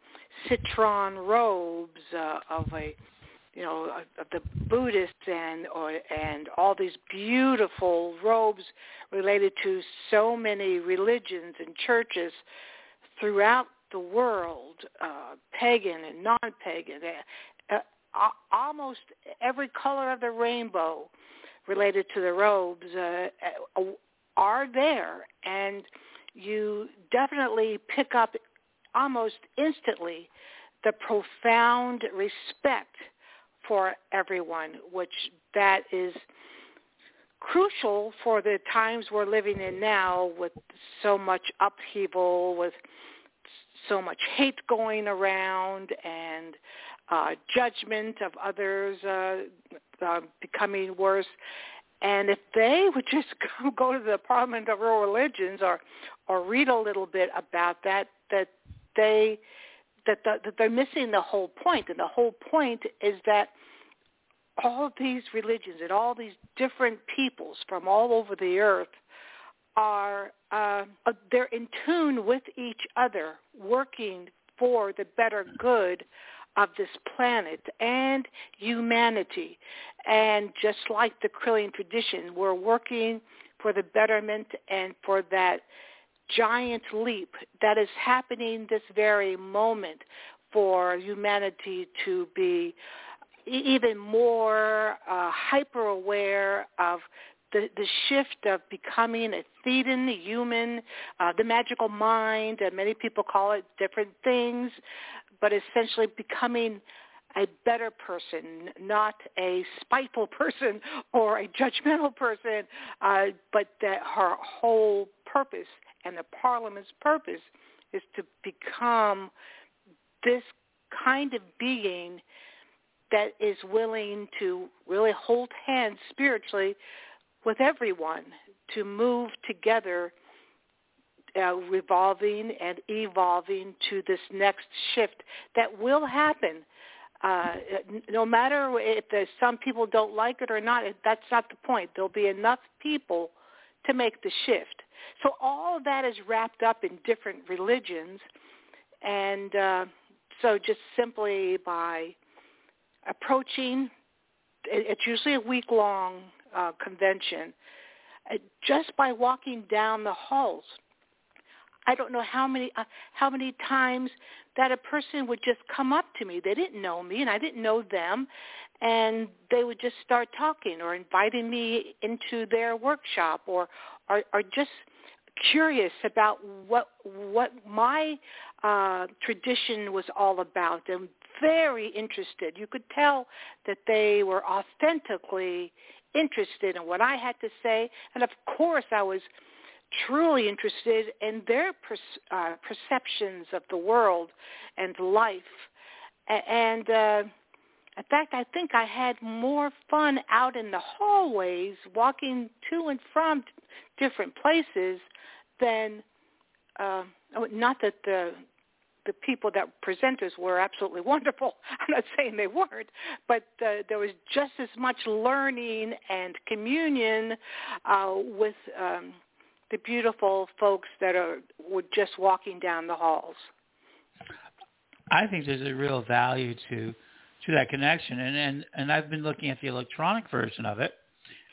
citron robes uh, of a you know of the Buddhists and or and all these beautiful robes related to so many religions and churches throughout the world, uh, pagan and non-pagan, uh, uh, almost every color of the rainbow related to the robes uh, uh, are there, and you definitely pick up almost instantly the profound respect for everyone, which that is crucial for the times we're living in now with so much upheaval, with so much hate going around and uh, judgment of others uh, uh, becoming worse. And if they would just go, to the Parliament of World Religions or or read a little bit about that, that they that, the, that they're missing the whole point. And the whole point is that all these religions and all these different peoples from all over the earth are uh, uh, they're in tune with each other, working for the better good of this planet and humanity. And just like the Correllian tradition, we're working for the betterment and for that giant leap that is happening this very moment for humanity to be even more uh, hyper aware of the, the shift of becoming a Thetan a human, uh, the magical mind, and many people call it different things, but essentially becoming a better person, not a spiteful person or a judgmental person, uh, but that her whole purpose and the parliament's purpose is to become this kind of being that is willing to really hold hands spiritually with everyone to move together uh, revolving and evolving to this next shift that will happen. Uh, no matter if some people don't like it or not, that's not the point. There'll be enough people to make the shift. So all of that is wrapped up in different religions, and uh, so just simply by approaching, it's usually a week-long uh, convention, uh, just by walking down the halls. I don't know how many uh, how many times that a person would just come up to me. They didn't know me, and I didn't know them, and they would just start talking or inviting me into their workshop, or or, or just curious about what what my uh, tradition was all about, and very interested. You could tell that they were authentically interested in what I had to say, and of course I was truly interested in their per, uh, perceptions of the world and life. And uh, in fact, I think I had more fun out in the hallways, walking to and from different places, than uh, not that the the people that presenters were absolutely wonderful. I'm not saying they weren't, but uh, there was just as much learning and communion uh, with um, the beautiful folks that are were just walking down the halls. I think there's a real value to to that connection, and and and I've been looking at the electronic version of it,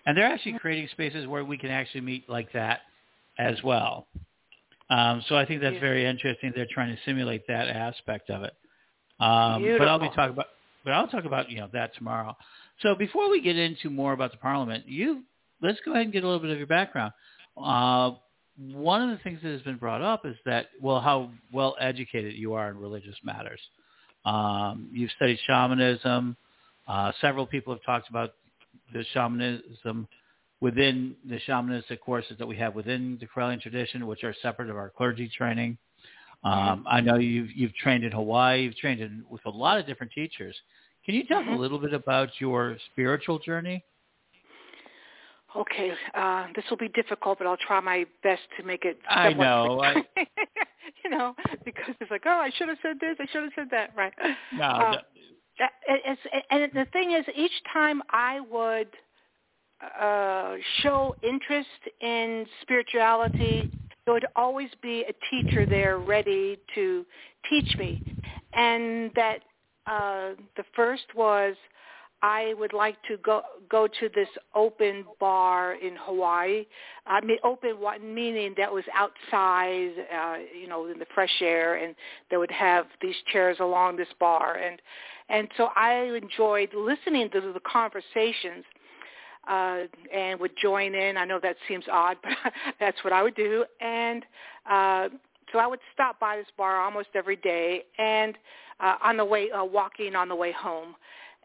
and they're actually creating spaces where we can actually meet like that as well. Um, so I think that's very interesting. They're trying to simulate that aspect of it. Um, but I'll be talking about but I'll talk about you know that tomorrow. So before we get into more about the Parliament, you let's go ahead and get a little bit of your background. Uh, one of the things that has been brought up is that well, how well educated you are in religious matters. Um, you've studied shamanism. Uh, several people have talked about the shamanism within the shamanistic courses that we have within the Correllian tradition, which are separate of our clergy training. Um, I know you've you've trained in Hawaii. You've trained in, with a lot of different teachers. Can you talk a little bit about your spiritual journey? Okay, uh, this will be difficult, but I'll try my best to make it. I know, quick. you know, because it's like, oh, I should have said this, I should have said that, right? No, Uh, no. That- It's, and the thing is, each time I would uh, show interest in spirituality, there would always be a teacher there ready to teach me. And that uh, the first was I would like to go go to this open bar in Hawaii. I mean, open meaning that was outside, uh, you know, in the fresh air, and they would have these chairs along this bar, and and so I enjoyed listening to the conversations. Uh, and would join in. I know that seems odd, but that's what I would do. And uh, so I would stop by this bar almost every day, and uh, on the way, uh, walking on the way home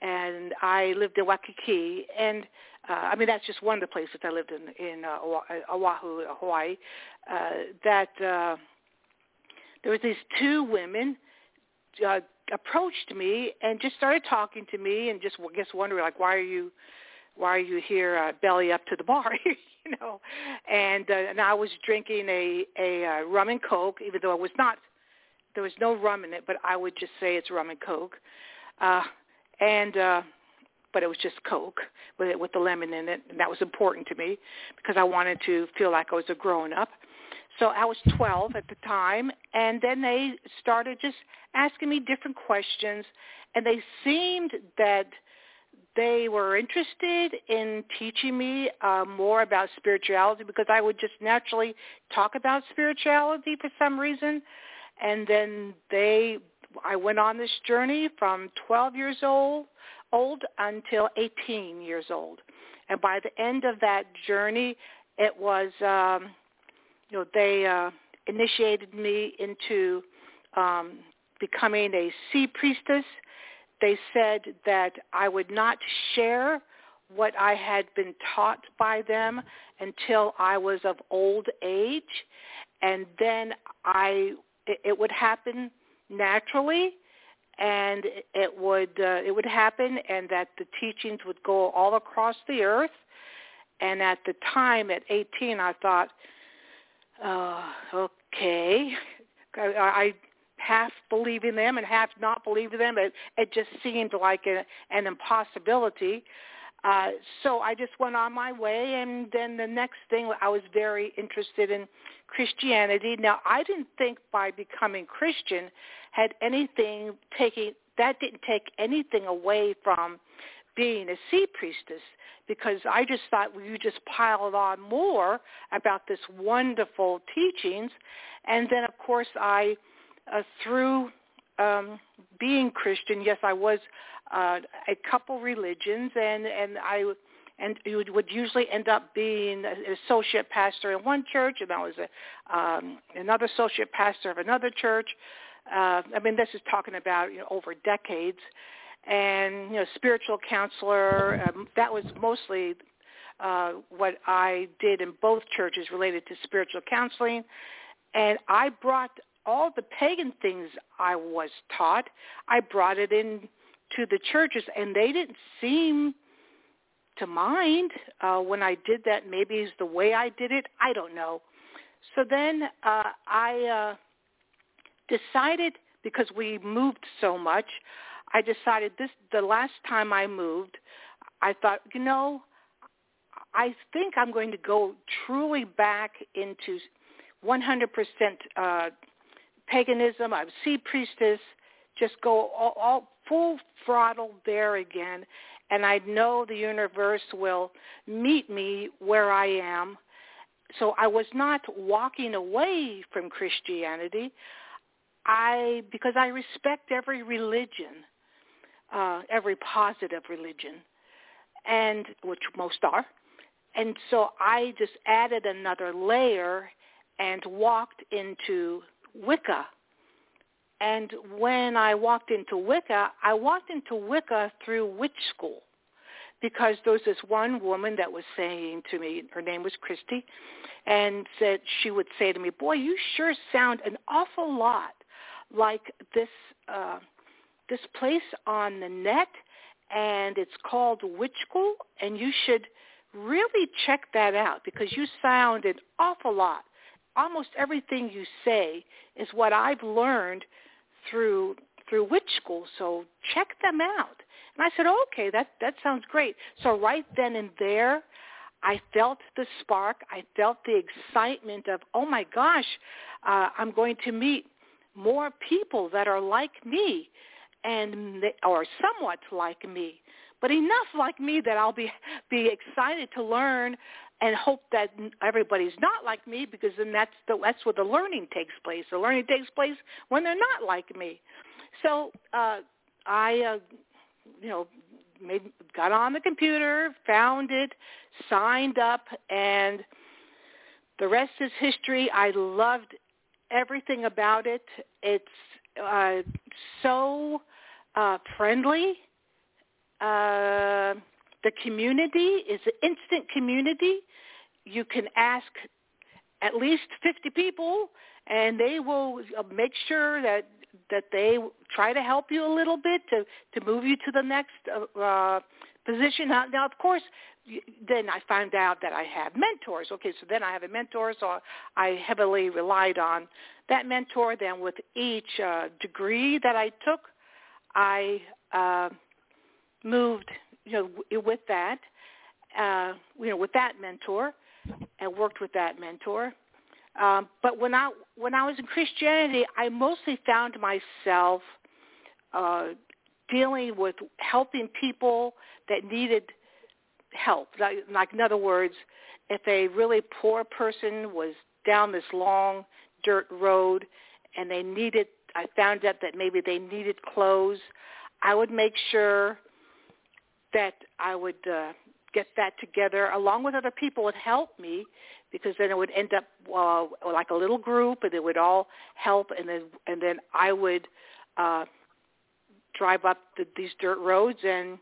and I lived in Waikiki, and uh, I mean that's just one of the places I lived in in uh, Oahu, Hawaii. Uh, that uh, there was these two women uh, approached me and just started talking to me, and just guess wondering like why are you why are you here uh, belly up to the bar you know? And uh, and I was drinking a a uh, rum and coke even though it was not there was no rum in it but I would just say it's rum and coke. Uh and uh but it was just coke with it with the lemon in it and that was important to me because I wanted to feel like I was a grown up. So I was 12 at the time and then they started just asking me different questions and they seemed that they were interested in teaching me uh, more about spirituality because I would just naturally talk about spirituality for some reason. And then they, I went on this journey from 12 years old, old until 18 years old. And by the end of that journey, it was, um, you know, they uh, initiated me into um, becoming a sea priestess they said that I would not share what I had been taught by them until I was of old age, and then I it, would happen naturally, and it would uh, it would happen, and that the teachings would go all across the earth. And at the time, at 18, I thought, uh, okay, I half believing them and half not believing them. It, it just seemed like a, an impossibility. Uh, so I just went on my way, and then the next thing, I was very interested in Christianity. Now, I didn't think by becoming Christian had anything taking that didn't take anything away from being a sea priestess because I just thought well, you just piled on more about this wonderful teachings, and then of course I uh, through um, being Christian, yes, I was uh, a couple religions, and and I and would usually end up being an associate pastor in one church, and I was a, um, another associate pastor of another church. Uh, I mean, this is talking about you know over decades, and you know, spiritual counselor. Um, that was mostly uh, what I did in both churches related to spiritual counseling, and I brought all the pagan things I was taught, I brought it in to the churches, and they didn't seem to mind uh, when I did that. Maybe it's the way I did it. I don't know. So then uh, I uh, decided because we moved so much, I decided this the last time I moved, I thought, you know, I think I'm going to go truly back into 100% uh, paganism. I'm sea priestess. Just go all, all full throttle there again, and I know the universe will meet me where I am. So I was not walking away from Christianity. I because I respect every religion. uh, every positive religion, and which most are. And so I just added another layer and walked into Wicca. And when I walked into Wicca, I walked into Wicca through witch school because there was this one woman that was saying to me, her name was Christy, and said she would say to me, "Boy, you sure sound an awful lot like this uh, this place on the net, and it's called Witch School, and you should really check that out because you sound an awful lot. Almost everything you say is what I've learned through through witch school. So check them out. And I said, okay, that that sounds great. So right then and there, I felt the spark. I felt the excitement of, oh my gosh, uh, I'm going to meet more people that are like me, and they, or somewhat like me but enough like me that I'll be be excited to learn and hope that everybody's not like me because then that's the that's where the learning takes place. The learning takes place when they're not like me. So uh, I, uh, you know, made got on the computer, found it, signed up, and the rest is history. I loved everything about it. It's uh, so uh, friendly uh, the community is an instant community. You can ask at least 50 people, and they will uh, make sure that that they try to help you a little bit to to move you to the next uh, uh, position. Now, now, of course, then I found out that I have mentors. Okay, so then I have a mentor, so I heavily relied on that mentor. Then with each uh, degree that I took, I uh, moved, you know, with that, uh, you know, with that mentor, and worked with that mentor. Um, but when I when I was in Christianity, I mostly found myself uh, dealing with helping people that needed help. Like, like in other words, if a really poor person was down this long dirt road and they needed, I found out that maybe they needed clothes, I would make sure that I would uh, get that together along with other people would help me because then it would end up uh, like a little group and they would all help and then and then I would uh, drive up the, these dirt roads and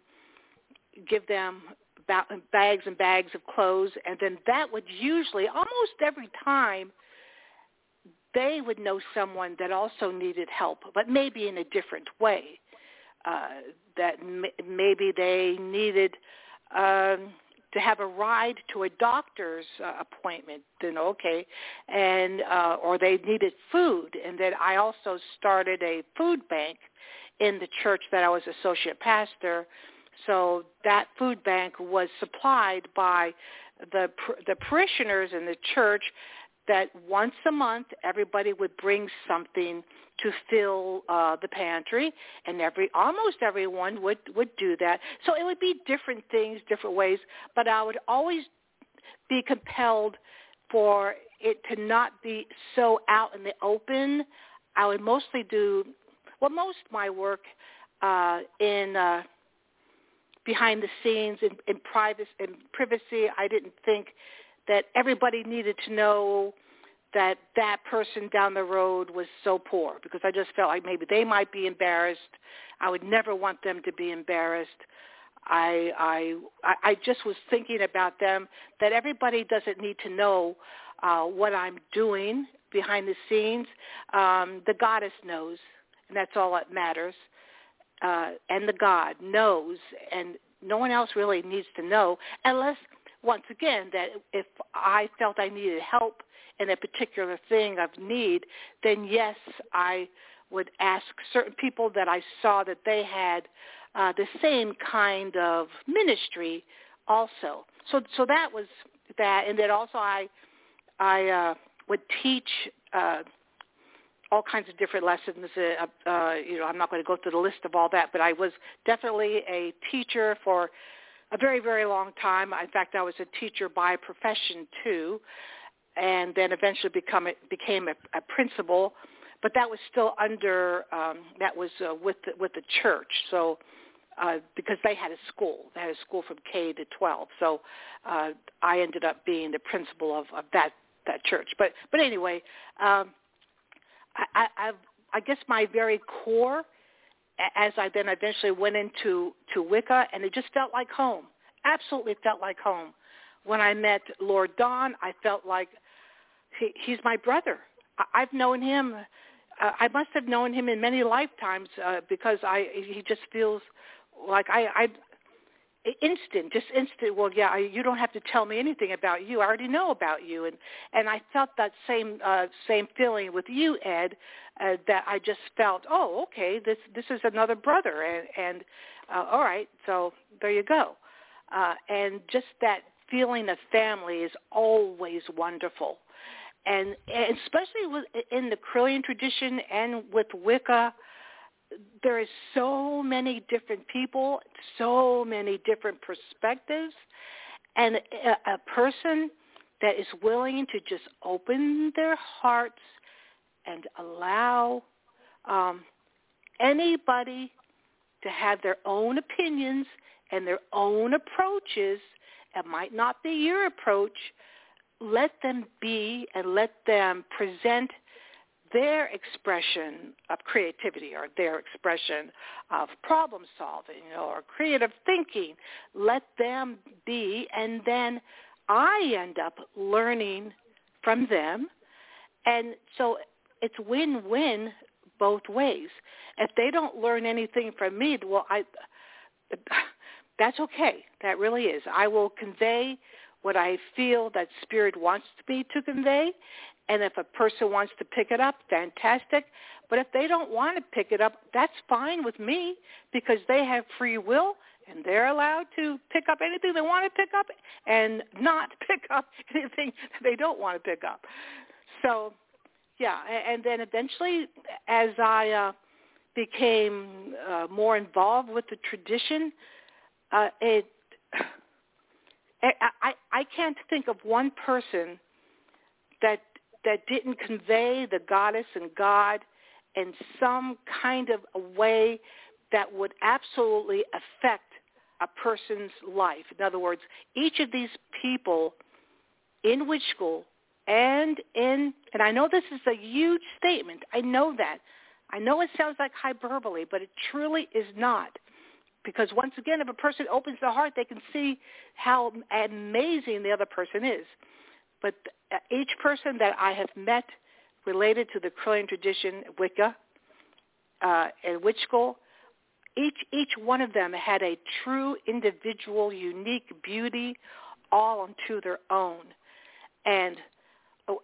give them ba- bags and bags of clothes and then that would usually almost every time they would know someone that also needed help but maybe in a different way uh, that m- maybe they needed um, to have a ride to a doctor's uh, appointment, then okay, and uh, or they needed food, and then I also started a food bank in the church that I was associate pastor. So that food bank was supplied by the the parishioners in the church that once a month everybody would bring something to fill uh, the pantry, and every almost everyone would would do that. So it would be different things, different ways, but I would always be compelled for it to not be so out in the open. I would mostly do well most of my work uh, in uh, behind the scenes in, in privacy. In privacy, I didn't think that everybody needed to know that that person down the road was so poor because I just felt like maybe they might be embarrassed. I would never want them to be embarrassed. I I I just was thinking about them that everybody doesn't need to know uh, what I'm doing behind the scenes. Um, the goddess knows, and that's all that matters. Uh, and the God knows, and no one else really needs to know unless once again that if I felt I needed help in a particular thing of need, then yes, I would ask certain people that I saw that they had uh, the same kind of ministry also. So so that was that, and then also I I uh, would teach uh, all kinds of different lessons. Uh, uh, you know, I'm not going to go through the list of all that, but I was definitely a teacher for a very, very long time. In fact, I was a teacher by profession too, and then eventually become became a, a principal. But that was still under um, that was uh, with the, with the church. So uh, because they had a school. They had a school from K to 12. So uh, I ended up being the principal of, of that that church. But but anyway, um, I, I, I've, I guess my very core, as I then eventually went into to Wicca, and it just felt like home. Absolutely felt like home. When I met Lord Don, I felt like he, he's my brother. I, I've known him. Uh, I must have known him in many lifetimes uh, because I he just feels like I, I instant, just instant. Well, yeah, I, you don't have to tell me anything about you. I already know about you, and and I felt that same uh, same feeling with you, Ed. Uh, that I just felt, oh, okay, this this is another brother, and and uh, all right, so there you go. Uh, and just that feeling of family is always wonderful, and, and especially with in the Correllian tradition and with Wicca there is so many different people, so many different perspectives, and a, a person that is willing to just open their hearts and allow um, anybody to have their own opinions and their own approaches. It might not be your approach. Let them be and let them present their expression of creativity or their expression of problem solving or creative thinking. Let them be, and then I end up learning from them. And so it's win-win both ways. If they don't learn anything from me, well, I that's okay. That really is. I will convey what I feel that spirit wants me to convey, and if a person wants to pick it up, fantastic. But if they don't want to pick it up, that's fine with me because they have free will and they're allowed to pick up anything they want to pick up and not pick up anything they don't want to pick up. So, yeah, and then eventually as I uh, became uh, more involved with the tradition, uh, it I, I can't think of one person that that didn't convey the goddess and God in some kind of a way that would absolutely affect a person's life. In other words, each of these people in witch school and in, and I know this is a huge statement. I know that. I know it sounds like hyperbole, but it truly is not. Because once again, if a person opens their heart, they can see how amazing the other person is. But uh, each person that I have met related to the Correllian tradition, Wicca, uh, and Witch School, each each one of them had a true individual, unique beauty, all unto their own. And uh,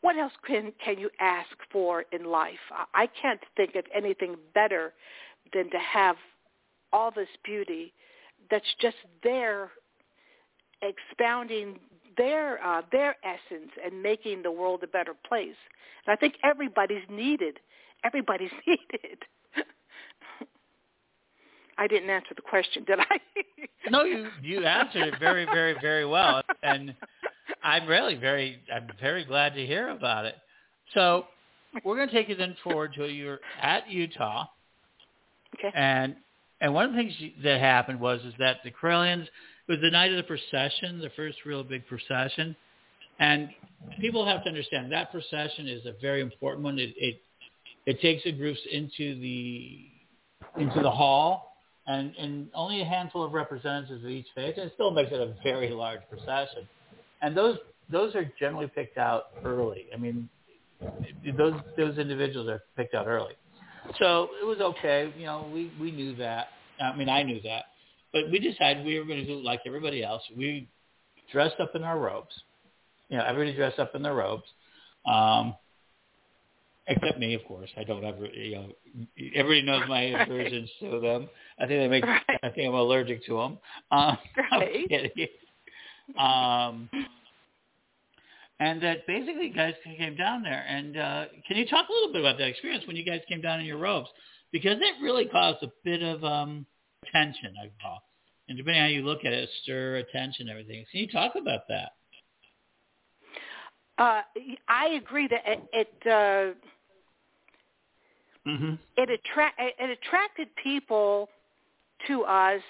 what else can can you ask for in life? I can't think of anything better than to have all this beauty that's just there expounding their uh, their essence and making the world a better place. And I think everybody's needed. Everybody's needed. I didn't answer the question, did I? no, you you answered it very, very, very well, and I'm really very I'm very glad to hear about it. So we're going to take you then forward to you're at Utah, okay. and and one of the things that happened was is that the Correllians it was the night of the procession, the first real big procession. And people have to understand that procession is a very important one. It, it, it takes the groups into the, into the hall and, and only a handful of representatives of each faith. And it still makes it a very large procession. And those, those are generally picked out early. I mean, those, those individuals are picked out early. So it was okay. You know, we, we knew that. I mean, I knew that. But we decided we were going to do like everybody else. We dressed up in our robes. You know, everybody dressed up in their robes. Um, except me, of course. I don't ever, you know, everybody knows my aversions to them. I think they make, right. I think I'm allergic to them. Um, right. um, and that basically guys came down there. And uh, can you talk a little bit about that experience when you guys came down in your robes? Because it really caused a bit of um, attention, I call. And depending on how you look at it, stir attention, everything. Can you talk about that? Uh, I agree that it it, uh, mm-hmm. it, attra- it attracted people to us,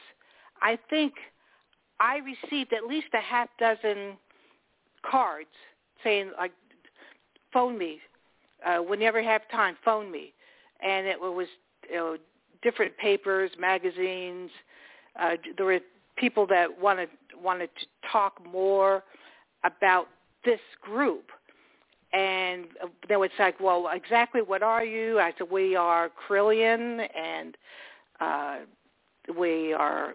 I think I received at least a half dozen cards saying like, phone me. Uh, whenever you have time, phone me. And it was you know, different papers, magazines. Uh, there were people that wanted wanted to talk more about this group. And they would say, well, exactly what are you? I said, we are Correllian, and uh, we are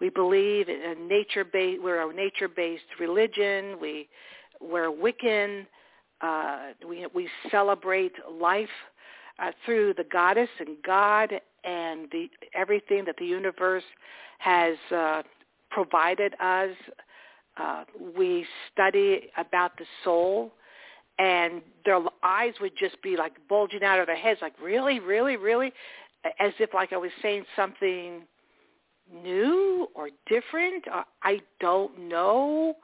we believe in nature based. We're a nature based religion. We we're Wiccan. Uh, we we celebrate life uh, through the goddess and God and the everything that the universe has uh, provided us. Uh, we study about the soul, and their eyes would just be like bulging out of their heads, like really, really, really, as if like I was saying something new or different. Uh, I don't know.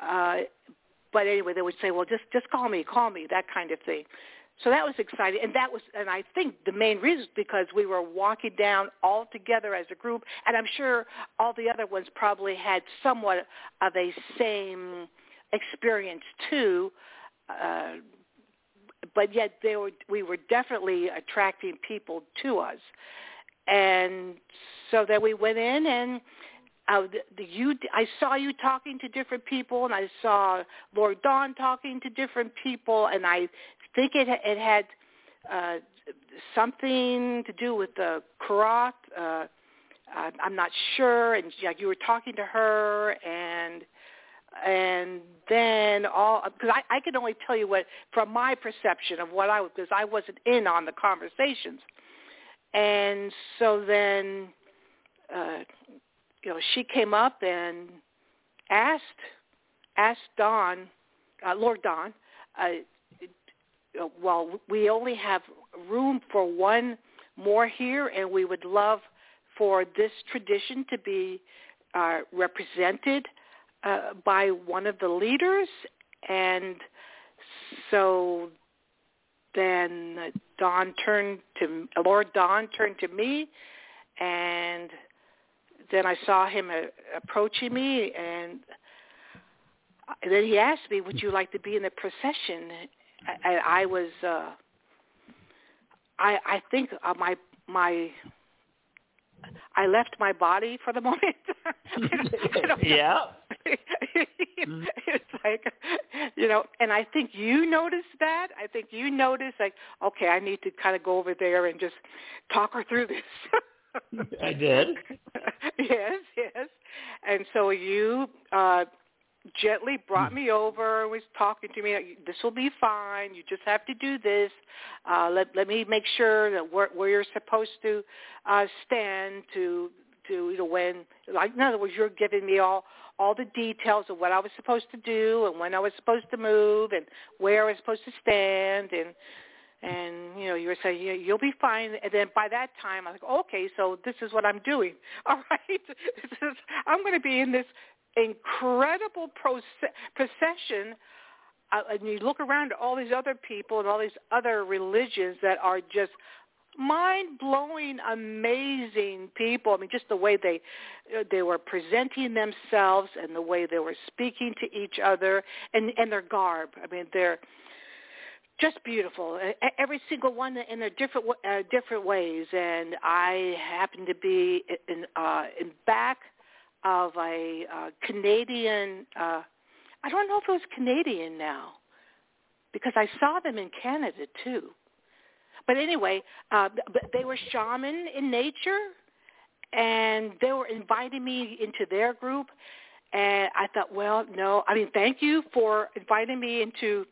Uh, but anyway, they would say, "Well, just just call me, call me," that kind of thing. So that was exciting, and that was, and I think the main reason is because we were walking down all together as a group, and I'm sure all the other ones probably had somewhat of a same experience too. Uh, but yet they were, we were definitely attracting people to us, and so then we went in and uh, the, the, you I saw you talking to different people, and I saw Lord Don talking to different people, and I think it it had uh, something to do with the Karat. Uh, I'm not sure, and yeah, you were talking to her, and and then all because I, I can only tell you what from my perception of what I was because I wasn't in on the conversations, and so then uh, you know she came up and asked asked Don, uh, Lord Don, uh, well, we only have room for one more here, and we would love for this tradition to be uh, represented uh, by one of the leaders. And so then Don turned to Lord Don turned to me, and then I saw him uh, approaching me, and then he asked me, "Would you like to be in the procession?" I, I was uh I I think uh, my my I left my body for the moment. yeah. it's like you know, and I think you noticed that. I think you noticed like, okay, I need to kind of go over there and just talk her through this. I did. yes, yes. And so you uh gently brought hmm. me over and was talking to me this will be fine. You just have to do this. Uh let let me make sure that where, where you're supposed to uh stand to to you know when like in other words you're giving me all all the details of what I was supposed to do and when I was supposed to move and where I was supposed to stand and and you know you were saying yeah, you'll be fine. And then by that time i was like okay so this is what i'm doing. All right. This is i'm going to be in this incredible procession uh, and you look around at all these other people and all these other religions that are just mind-blowing, amazing people. I mean, just the way they uh, they were presenting themselves and the way they were speaking to each other and and their garb. I mean, they're just beautiful. Every single one in their different uh, different ways. And I happen to be in uh, in back of a uh, Canadian. Uh, I don't know if it was Canadian now, because I saw them in Canada too. But anyway, uh, they were shaman in nature, and they were inviting me into their group. And I thought, well, no, I mean, thank you for inviting me into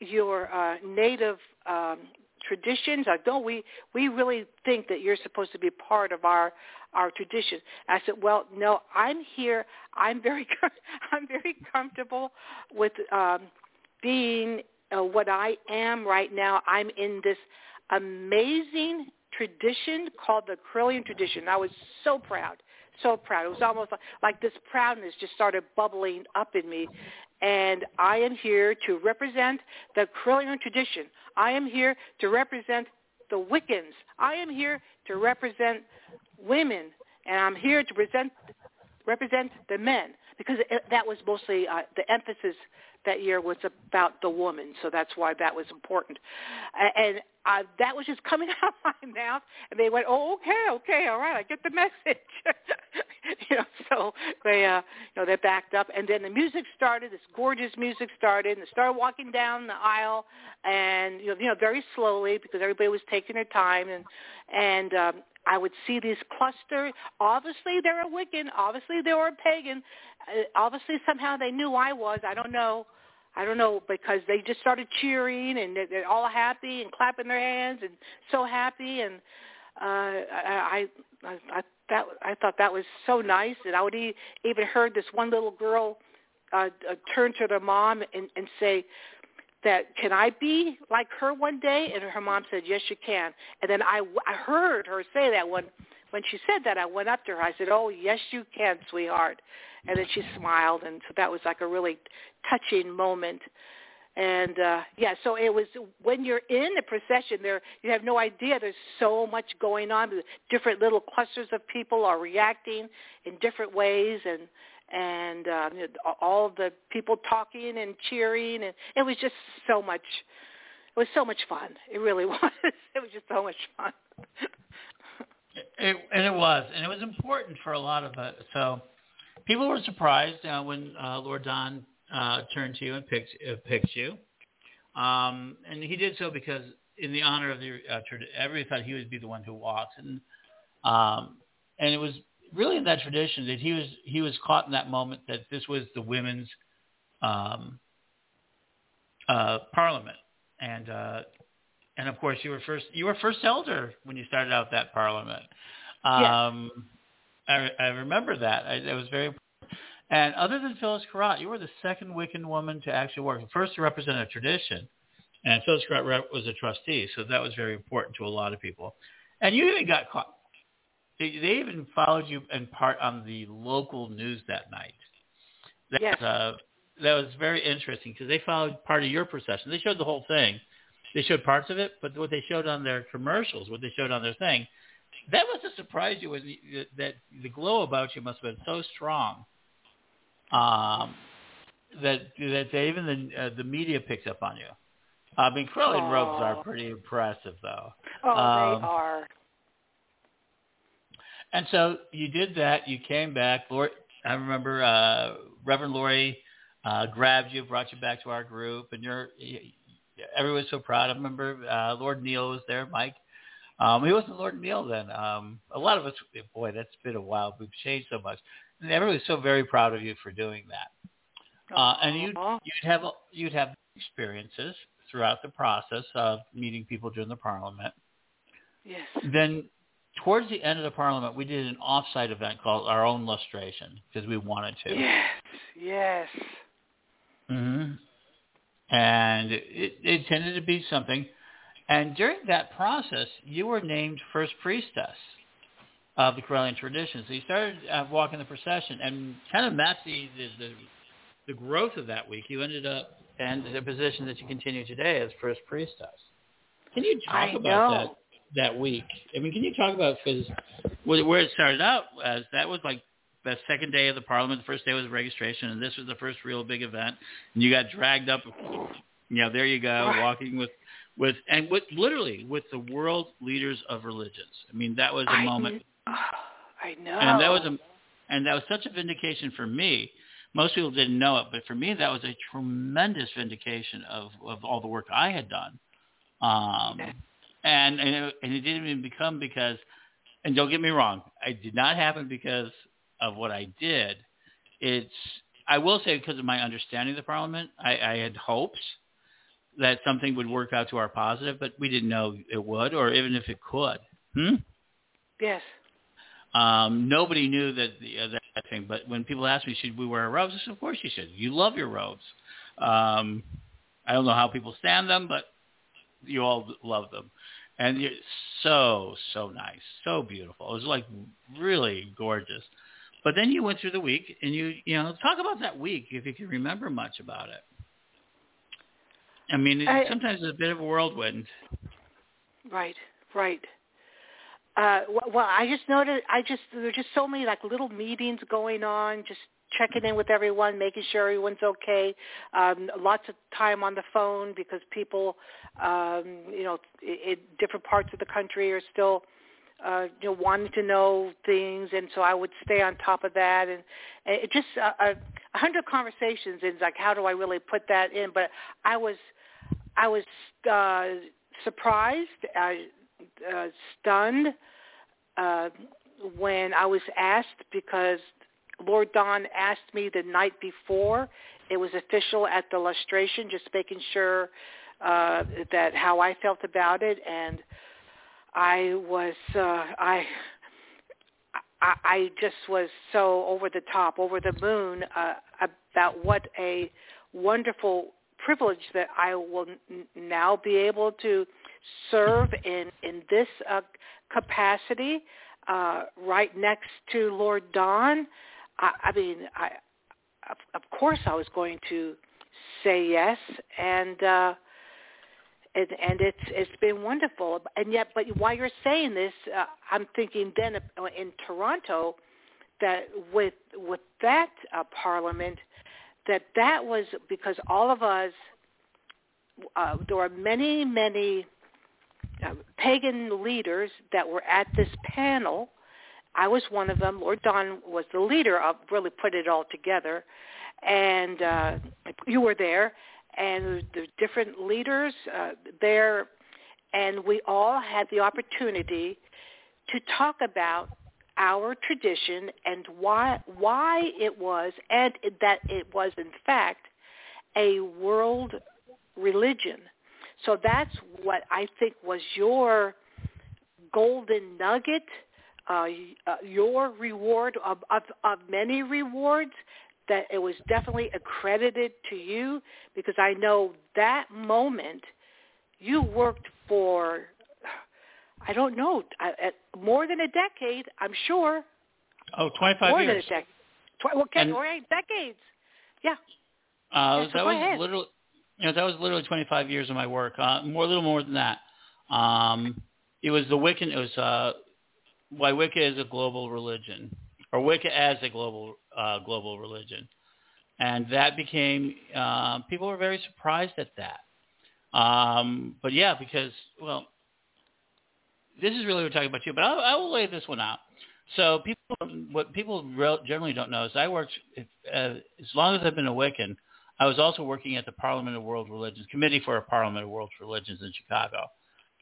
your uh, native um, traditions. I don't. We we really think that you're supposed to be part of our our tradition. I said, well, no, I'm here. I'm very, I'm very comfortable with um, being uh, what I am right now. I'm in this amazing tradition called the Correllian tradition. I was so proud, so proud. It was almost like this proudness just started bubbling up in me. And I am here to represent the Correllian tradition. I am here to represent the Wiccans. I am here to represent women and I'm here to present represent the men because it, that was mostly uh, the emphasis that year was about the woman, so that's why that was important. And uh, that was just coming out of my mouth, and they went, "Oh, okay, okay, all right, I get the message." you know, so they, uh, you know, they backed up, and then the music started. This gorgeous music started, and they started walking down the aisle, and you know, you know, very slowly because everybody was taking their time, and and um, I would see these cluster. Obviously, they were Wiccan. Obviously, they were a pagan. Uh, obviously, somehow they knew I was. I don't know. I don't know because they just started cheering and they're, they're all happy and clapping their hands and so happy and uh, I, I I that I thought that was so nice and I would even heard this one little girl uh, uh, turn to their mom and, and say that can I be like her one day? And her mom said yes you can. And then I I heard her say that when when she said that I went up to her. I said oh yes you can sweetheart and then she smiled and so that was like a really touching moment. And uh yeah so it was when you're in the procession there you have no idea. There's so much going on. Different little clusters of people are reacting in different ways and and um all the people talking and cheering and it was just so much it was so much fun. It really was. It was just so much fun. It, and it was and it was important for a lot of it so people were surprised uh, when uh, Lord Don uh, turned to you and picked uh, picked you, um, and he did so because in the honor of the uh, everybody thought he would be the one who walks, and um, and it was really in that tradition that he was he was caught in that moment that this was the women's um, uh, parliament, and uh, and of course you were first you were first elder when you started out that parliament. Um, yes. I, I remember that. I, it was very and other than Phyllis Curott, you were the second Wiccan woman to actually work. First to represent a tradition, and Phyllis Curott was a trustee, so that was very important to a lot of people. And you even got caught. They, they even followed you in part on the local news that night. That, yes. Uh, that was very interesting because they followed part of your procession. They showed the whole thing. They showed parts of it, but what they showed on their commercials, what they showed on their thing, that must have surprised you. Was that the glow about you must have been so strong um, that that even the uh, the media picks up on you. I mean, Correllian Aww. robes are pretty impressive, though. Oh, um, they are. And so you did that. You came back. I remember uh, Reverend Laurie uh, grabbed you, brought you back to our group, and you're everyone was so proud. I remember uh, Lord Neil was there, Mike. Um, he wasn't Lord Neil then. Um, a lot of us, boy, that's been a while. We've changed so much. And everyone was so very proud of you for doing that. Uh, and you'd, you'd have you'd have experiences throughout the process of meeting people during the parliament. Yes. Then towards the end of the parliament, we did an off-site event called our own lustration because we wanted to. Yes. Yes. hmm And it, it tended to be something. And during that process, you were named first priestess of the Correllian tradition. So you started uh, walking the procession and kind of matched the, the, the growth of that week. You ended up in the position that you continue today as first priestess. Can you talk I about know. that that week? I mean, can you talk about because where it started out as that was like the second day of the parliament. The first day was registration, and this was the first real big event. And you got dragged up. You know, there you go, walking with with and with literally with the world leaders of religions. I mean, that was a I moment. I know. And that was a and that was such a vindication for me. Most people didn't know it, but for me that was a tremendous vindication of of all the work I had done. Um and and it, and it didn't even become because and don't get me wrong, it did not happen because of what I did. It's I will say because of my understanding of the parliament, I, I had hopes that something would work out to our positive, but we didn't know it would, or even if it could. Hmm? Yes. Um, nobody knew that the uh, that thing, but when people ask me, should we wear robes? I said, of course you should. You love your robes. Um, I don't know how people stand them, but you all love them, and you're so so nice, so beautiful. It was like really gorgeous. But then you went through the week, and you you know talk about that week if you can remember much about it. I mean, it, I- sometimes it's a bit of a whirlwind. Right. Right. Uh, well, I just noticed. I just there's just so many like little meetings going on, just checking in with everyone, making sure everyone's okay. Um, lots of time on the phone because people, um, you know, in different parts of the country are still, uh, you know, wanting to know things, and so I would stay on top of that, and, and it just uh, a hundred conversations. And like, how do I really put that in? But I was, I was uh, surprised, uh, uh, stunned. Uh, when I was asked because Lord Don asked me the night before. It was official at the lustration, just making sure uh, that how I felt about it, and I was uh, I. I, just was so over the top, over the moon uh, about what a wonderful privilege that I will n- now be able to serve in in this uh, capacity uh, right next to Lord Don. I, I mean, I of, of course I was going to say yes, and uh, and and it's it's been wonderful. And yet, but while you're saying this, uh, I'm thinking then in Toronto that with with that uh, parliament, that that was because all of us. Uh, there were many, many uh, pagan leaders that were at this panel I was one of them. Lord Don was the leader of really put it all together, and uh, you were there, and the different leaders uh, there, and we all had the opportunity to talk about our tradition and why why it was and that it was in fact a world religion. So that's what I think was your golden nugget uh, uh, your reward of, of, of many rewards that it was definitely accredited to you because I know that moment you worked for I don't know. At more than a decade I'm sure. Oh 25 more years. than a decade Tw- okay and, all right decades. Yeah. Uh, yeah, so that was ahead. literally you know that was literally 25 years of my work. Uh, more a little more than that. Um, it was the Wiccan it was uh, why Wicca is a global religion, or Wicca as a global uh, global religion, and that became uh, people were very surprised at that. Um, but yeah, because well, this is really what we're talking about you. But I'll, I will lay this one out. So people, what people generally don't know is I worked if, uh, as long as I've been a Wiccan. I was also working at the Parliament of World Religions Committee for a Parliament of World Religions in Chicago.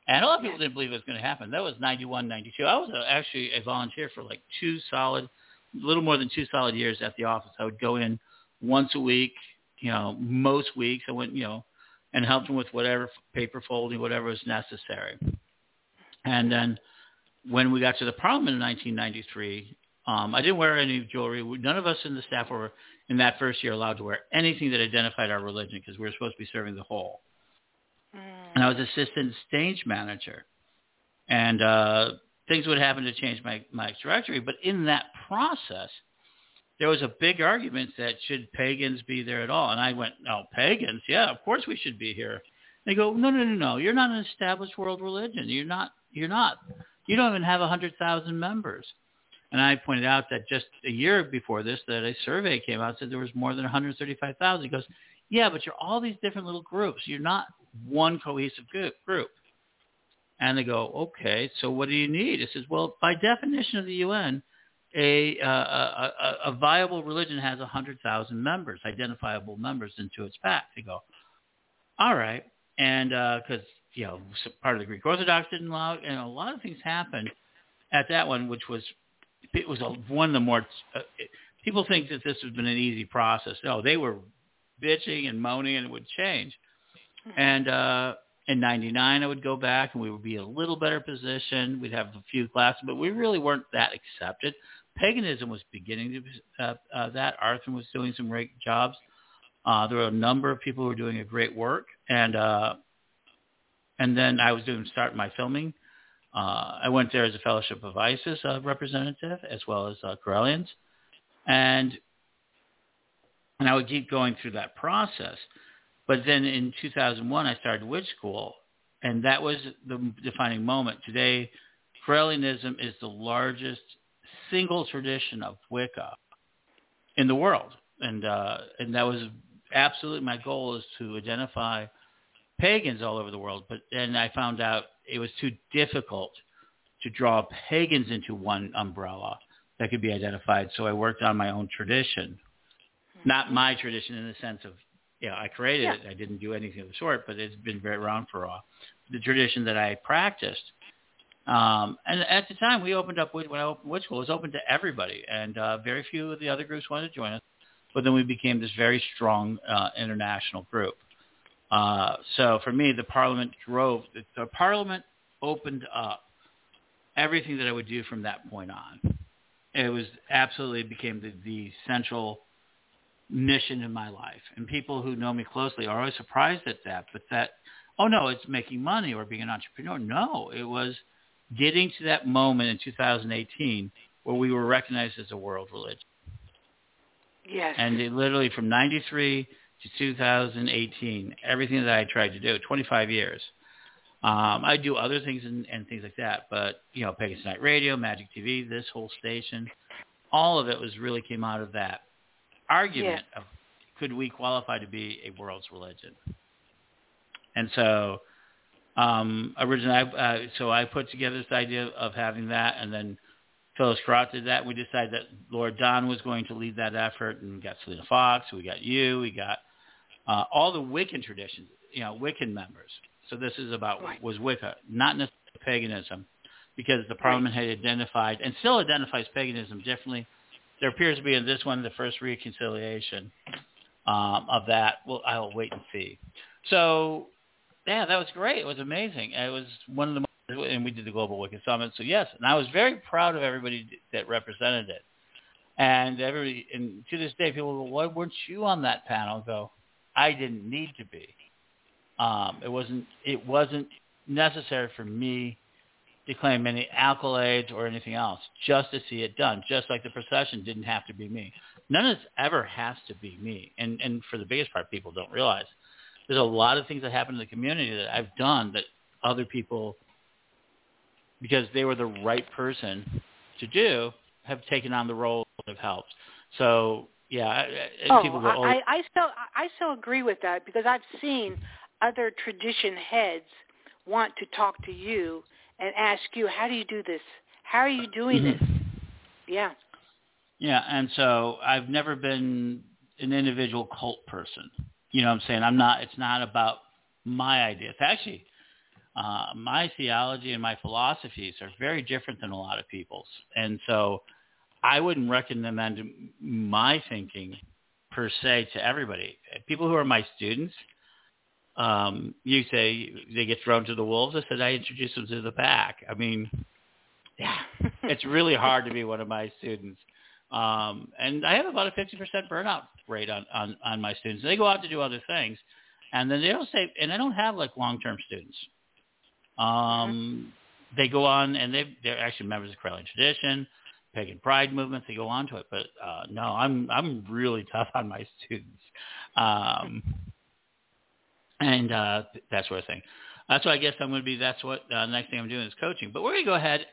And a lot of people didn't believe it was going to happen. That was 91, 92. I was a, actually a volunteer for like two solid, a little more than two solid years at the office. I would go in once a week, you know, most weeks. I went, you know, and helped them with whatever paper folding, whatever was necessary. And then when we got to the Parliament in 1993, um, I didn't wear any jewelry. None of us in the staff were in that first year allowed to wear anything that identified our religion because we were supposed to be serving the whole. And I was assistant stage manager. And uh, things would happen to change my, my directory. But in that process, there was a big argument that should pagans be there at all? And I went, no, pagans? Yeah, of course we should be here. They go, no, no, no, no. You're not an established world religion. You're not. You're not. You don't even have a hundred thousand members. And I pointed out that just a year before this, that a survey came out said there was more than 135,000. He goes, yeah, but you're all these different little groups. You're not one cohesive group. And they go, okay, so what do you need? It says, well, by definition of the UN, a, uh, a, a viable religion has 100,000 members, identifiable members into its pack. They go, all right. And because, uh, you know, part of the Greek Orthodox didn't allow it, and a lot of things happened at that one, which was, it was a, one of the more, uh, people think that this has been an easy process. No, they were bitching and moaning and it would change. Mm-hmm. And uh, in 99, I would go back and we would be a little better positioned. We'd have a few classes, but we really weren't that accepted. Paganism was beginning to uh, uh, that. Arthur was doing some great jobs. Uh, there were a number of people who were doing a great work, and uh, and then I was doing start my filming. Uh, I went there as a Fellowship of Isis uh, representative as well as uh, Correllians, and and I would keep going through that process. But then in 2001, I started Witch School, and that was the defining moment. Today, Correllianism is the largest single tradition of Wicca in the world, and uh, and that was absolutely my goal is to identify pagans all over the world. But then I found out it was too difficult to draw pagans into one umbrella that could be identified. So I worked on my own tradition, not my tradition in the sense of, you know, I created Yeah. it. I didn't do anything of the sort, but it's been very around for a while. The tradition that I practiced. Um, and at the time we opened up, when I opened Witch School, it was open to everybody. And uh, very few of the other groups wanted to join us. But then we became this very strong uh, international group. Uh, so for me, the Parliament drove, the, the Parliament opened up everything that I would do from that point on. It was absolutely became the, the central mission in my life. And people who know me closely are always surprised at that. But that, oh no, it's making money or being an entrepreneur. No, it was getting to that moment in 2018 where we were recognized as a world religion. Yes. And it literally from 93 to 2018, everything that I tried to do, 25 years. Um, I do other things and, and things like that, but you know, Pagans Tonight Radio, Magick TV, this whole station, all of it was really came out of that argument of could we qualify to be a world's religion? And so, um, originally, I, uh, so I put together this idea of having that, and then Phyllis Curott did that. We decided that Lord Don was going to lead that effort, and we got Selena Fox, we got you, we got uh, all the Wiccan traditions, you know, Wiccan members. So this is about Right. was Wicca, not necessarily paganism, because the Parliament had identified and still identifies paganism differently. There appears to be in this one the first reconciliation um, of that. Well, I'll wait and see. So, yeah, that was great. It was amazing. It was one of the most, and we did the Global Wicca Summit. So yes, and I was very proud of everybody that represented it. And every and to this day, people go, "Why weren't you on that panel?" I go, I didn't need to be. Um, it wasn't. It wasn't necessary for me to claim any accolades or anything else, just to see it done. Just like the procession didn't have to be me. None of this ever has to be me. And and for the biggest part, people don't realize there's a lot of things that happen in the community that I've done that other people, because they were the right person to do, have taken on the role and have helped. So yeah, I- I- Oh, people go, oh, I, I so I so agree with that because I've seen other tradition heads want to talk to you and ask you, how do you do this? How are you doing Mhm. this? Yeah. Yeah, and so I've never been an individual cult person. You know what I'm saying? I'm not it's not about my ideas. Actually, uh, my theology and my philosophies are very different than a lot of people's. And so I wouldn't recommend my thinking per se to everybody. People who are my students, um, you say they get thrown to the wolves. I said I introduce them to the pack. I mean, yeah, it's really hard to be one of my students. Um, and I have about a 50% burnout rate on, on, on my students. They go out to do other things. And then they don't say, and I don't have like long-term students. Um, They go on and they, they're actually members of Correllian tradition, pagan pride movements. that go on to it. But uh, no, I'm, I'm really tough on my students. Um, and uh, that sort of thing. That's what I guess I'm going to be. That's what uh, next thing I'm doing is coaching. But we're going to go ahead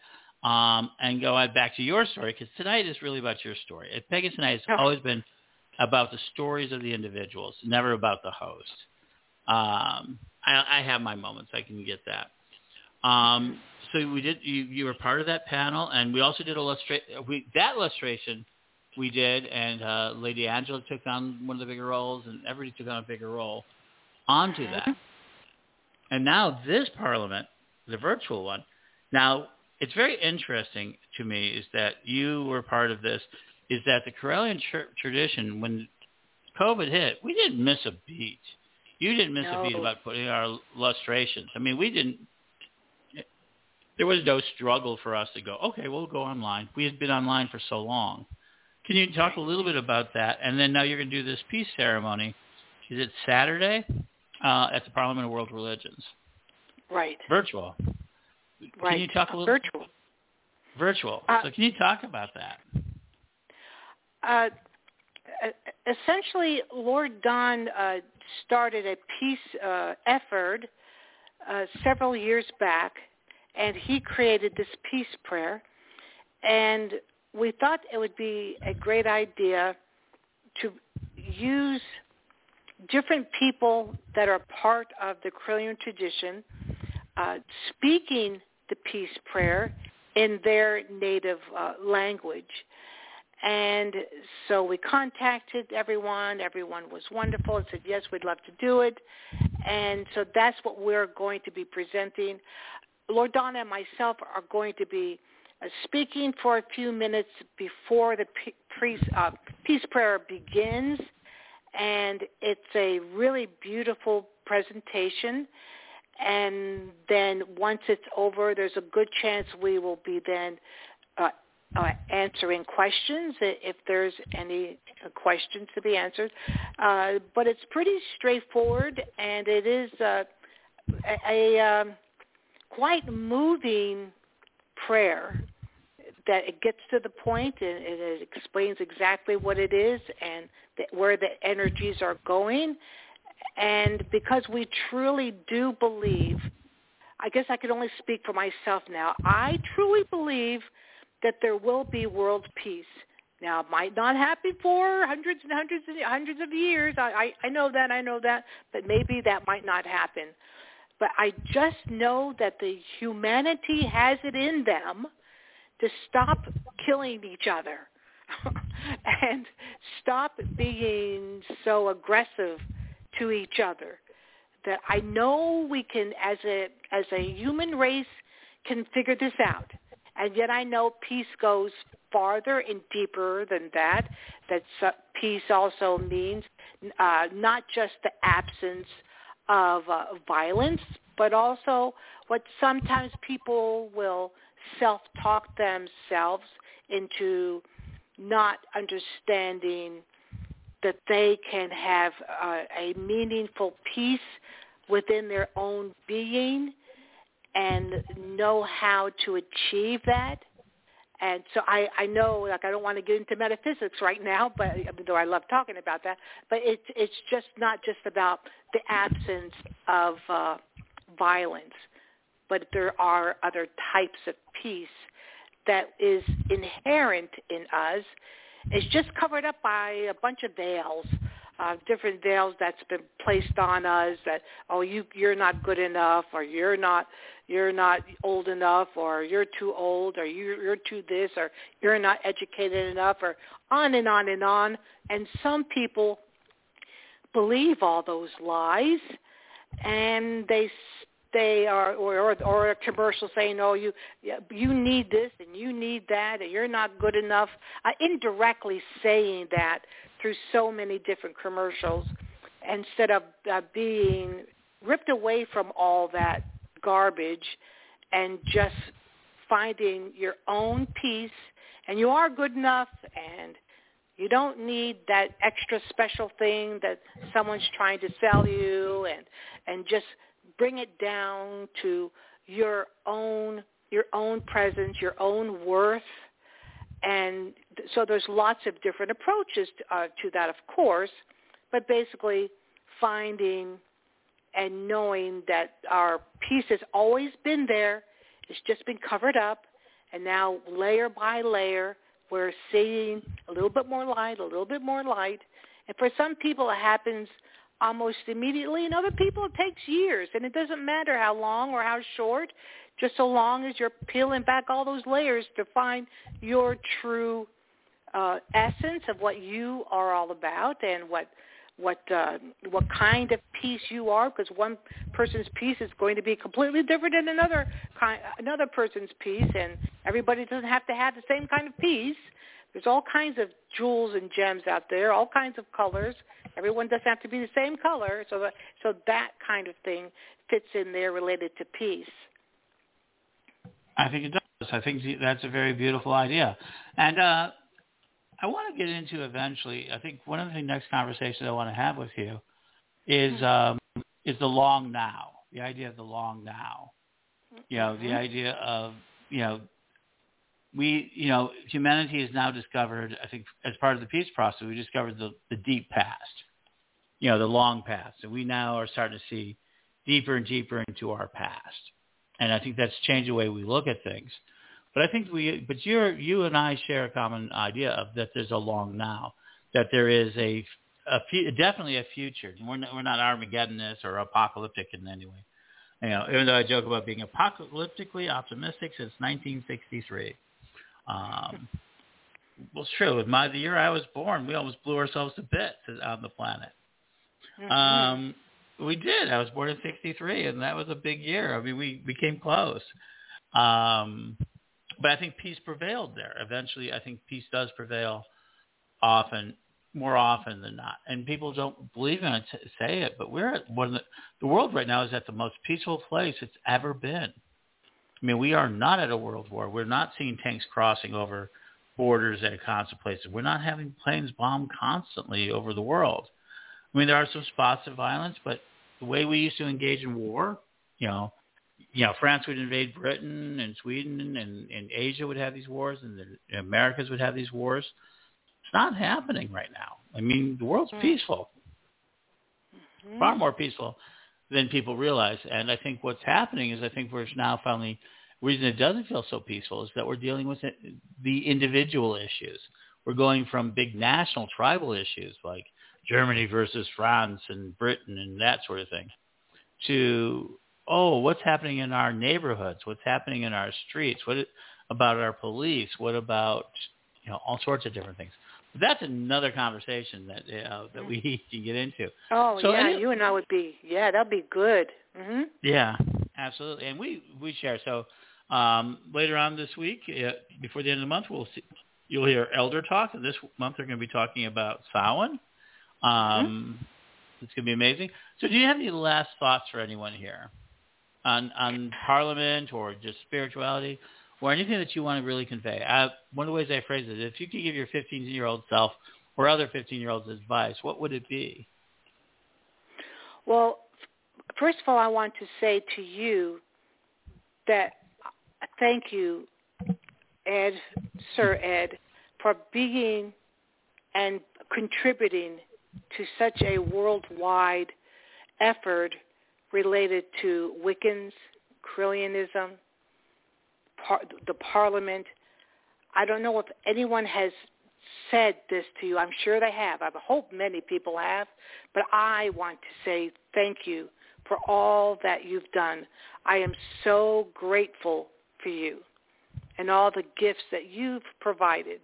um, and go back to your story because tonight is really about your story. At Pagan Tonight has always been about the stories of the individuals, never about the host. Um, I, I have my moments. I can get that. Um, so we did. You, you were part of that panel, and we also did illustrate. We that lustration we did, and uh, Lady Angela took on one of the bigger roles, and everybody took on a bigger role onto that. And now this Parliament, the virtual one, now it's very interesting to me is that you were part of this, is that the Correllian tr- tradition, when COVID hit, we didn't miss a beat. You didn't miss a beat about putting our lustrations. I mean, we didn't, there was no struggle for us to go, okay, we'll go online. We had been online for so long. Can you talk a little bit about that? And then now you're going to do this peace ceremony. Is it Saturday uh, at the Parliament of World Religions? Right. Virtual. Right. Can you talk a little Virtual. virtual? Uh, so can you talk about that? Uh, essentially, Lord Don uh, started a peace uh, effort uh, several years back, and he created this peace prayer. And we thought it would be a great idea to use different people that are part of the Correllian tradition uh, speaking the peace prayer in their native uh, language. And so we contacted everyone. Everyone was wonderful and said, yes, we'd love to do it. And so that's what we're going to be presenting. Lord Donna and myself are going to be uh, speaking for a few minutes before the peace, uh, peace prayer begins. And it's a really beautiful presentation. And then once it's over, there's a good chance we will be then uh, uh, answering questions if there's any questions to be answered. Uh, but it's pretty straightforward, and it is uh, a, a um, quite moving prayer that it gets to the point and it explains exactly what it is and the, where the energies are going. And because we truly do believe, I guess I can only speak for myself now, I truly believe that there will be world peace. Now, it might not happen for hundreds and hundreds and hundreds of years. I, I, I know that, I know that, but maybe that might not happen. But I just know that the humanity has it in them to stop killing each other and stop being so aggressive to each other. That I know we can, as a as a human race, can figure this out. And yet I know peace goes farther and deeper than that. That peace also means uh, not just the absence of uh, violence, but also what sometimes people will self-talk themselves into not understanding that they can have uh, a meaningful peace within their own being and know how to achieve that. And so I, I know, like, I don't want to get into metaphysics right now, but though I love talking about that, but it's it's just not just about the absence of uh, violence, but there are other types of peace that is inherent in us. It's just covered up by a bunch of veils uh, different veils that's been placed on us that oh you you're not good enough or you're not you're not old enough or you're too old or you you're too this or you're not educated enough or on and on and on. And some people believe all those lies and they they are or or, or a commercial saying oh you you need this and you need that and you're not good enough. Uh, indirectly saying that through so many different commercials instead of uh, being ripped away from all that garbage and just finding your own peace. And you are good enough and you don't need that extra special thing that someone's trying to sell you and and just bring it down to your own your own presence, your own worth. And so there's lots of different approaches to, uh, to that, of course, but basically finding and knowing that our peace has always been there. It's just been covered up. And now layer by layer, we're seeing a little bit more light, a little bit more light. And for some people, it happens almost immediately. And other people, it takes years. And it doesn't matter how long or how short just so long as you're peeling back all those layers to find your true uh, essence of what you are all about and what what uh, what kind of peace you are because one person's peace is going to be completely different than another kind another person's peace and everybody doesn't have to have the same kind of peace there's all kinds of jewels and gems out there all kinds of colors everyone doesn't have to be the same color so that so that kind of thing fits in there related to peace I think it does. I think that's a very beautiful idea. And uh, I want to get into eventually, I think one of the next conversations I want to have with you is mm-hmm. um, is the long now, the idea of the long now. You know, the mm-hmm. idea of, you know, we, you know, humanity has now discovered, I think as part of the peace process, we discovered the, the deep past, you know, the long past. And we now are starting to see deeper and deeper into our past and I think that's changed the way we look at things. But I think we, but you you and I share a common idea of that there's a long now, that there is a, a definitely a future. We're not, we're not Armageddonists or apocalyptic in any way. You know, even though I joke about being apocalyptically optimistic since 1963. Um, well, it's true. With my the year I was born, we almost blew ourselves to bits on the planet. Mm-hmm. Um, we did. I was born in '63, and that was a big year. I mean, we we came close. Um, but I think peace prevailed there. Eventually, I think peace does prevail often, more often than not. And people don't believe in it, say it, but we're at one of the, the world right now is at the most peaceful place it's ever been. I mean, we are not at a world war. We're not seeing tanks crossing over borders at constant places. We're not having planes bomb constantly over the world. I mean, there are some spots of violence, but the way we used to engage in war, you know, you know, France would invade Britain and Sweden and, and Asia would have these wars and the Americas would have these wars. It's not happening right now. I mean, the world's mm-hmm. peaceful, mm-hmm. far more peaceful than people realize. And I think what's happening is I think we're now finally the reason it doesn't feel so peaceful is that we're dealing with the individual issues. We're going from big national tribal issues like Germany versus France and Britain and that sort of thing to, oh, what's happening in our neighborhoods? What's happening in our streets? What about our police? What about, you know, all sorts of different things. But that's another conversation that uh, that we can get into. Oh so yeah, you and I would be yeah, that'd be good. Mm-hmm. Yeah, absolutely, and we we share. So um, later on this week, uh, before the end of the month, we'll see, you'll hear Elder Talk. And this month, they're going to be talking about Samhain. Um, mm-hmm. It's going to be amazing. So do you have any last thoughts for anyone here on, on Parliament or just spirituality or anything that you want to really convey? I, one of the ways I phrase it, if you could give your 15-year-old self or other 15-year-olds advice, what would it be? Well, first of all, I want to say to you that thank you, Ed, Sir Ed, for being and contributing to such a worldwide effort related to Wiccans, Correllianism, par- the Parliament. I don't know if anyone has said this to you. I'm sure they have. I hope many people have. But I want to say thank you for all that you've done. I am so grateful for you and all the gifts that you've provided.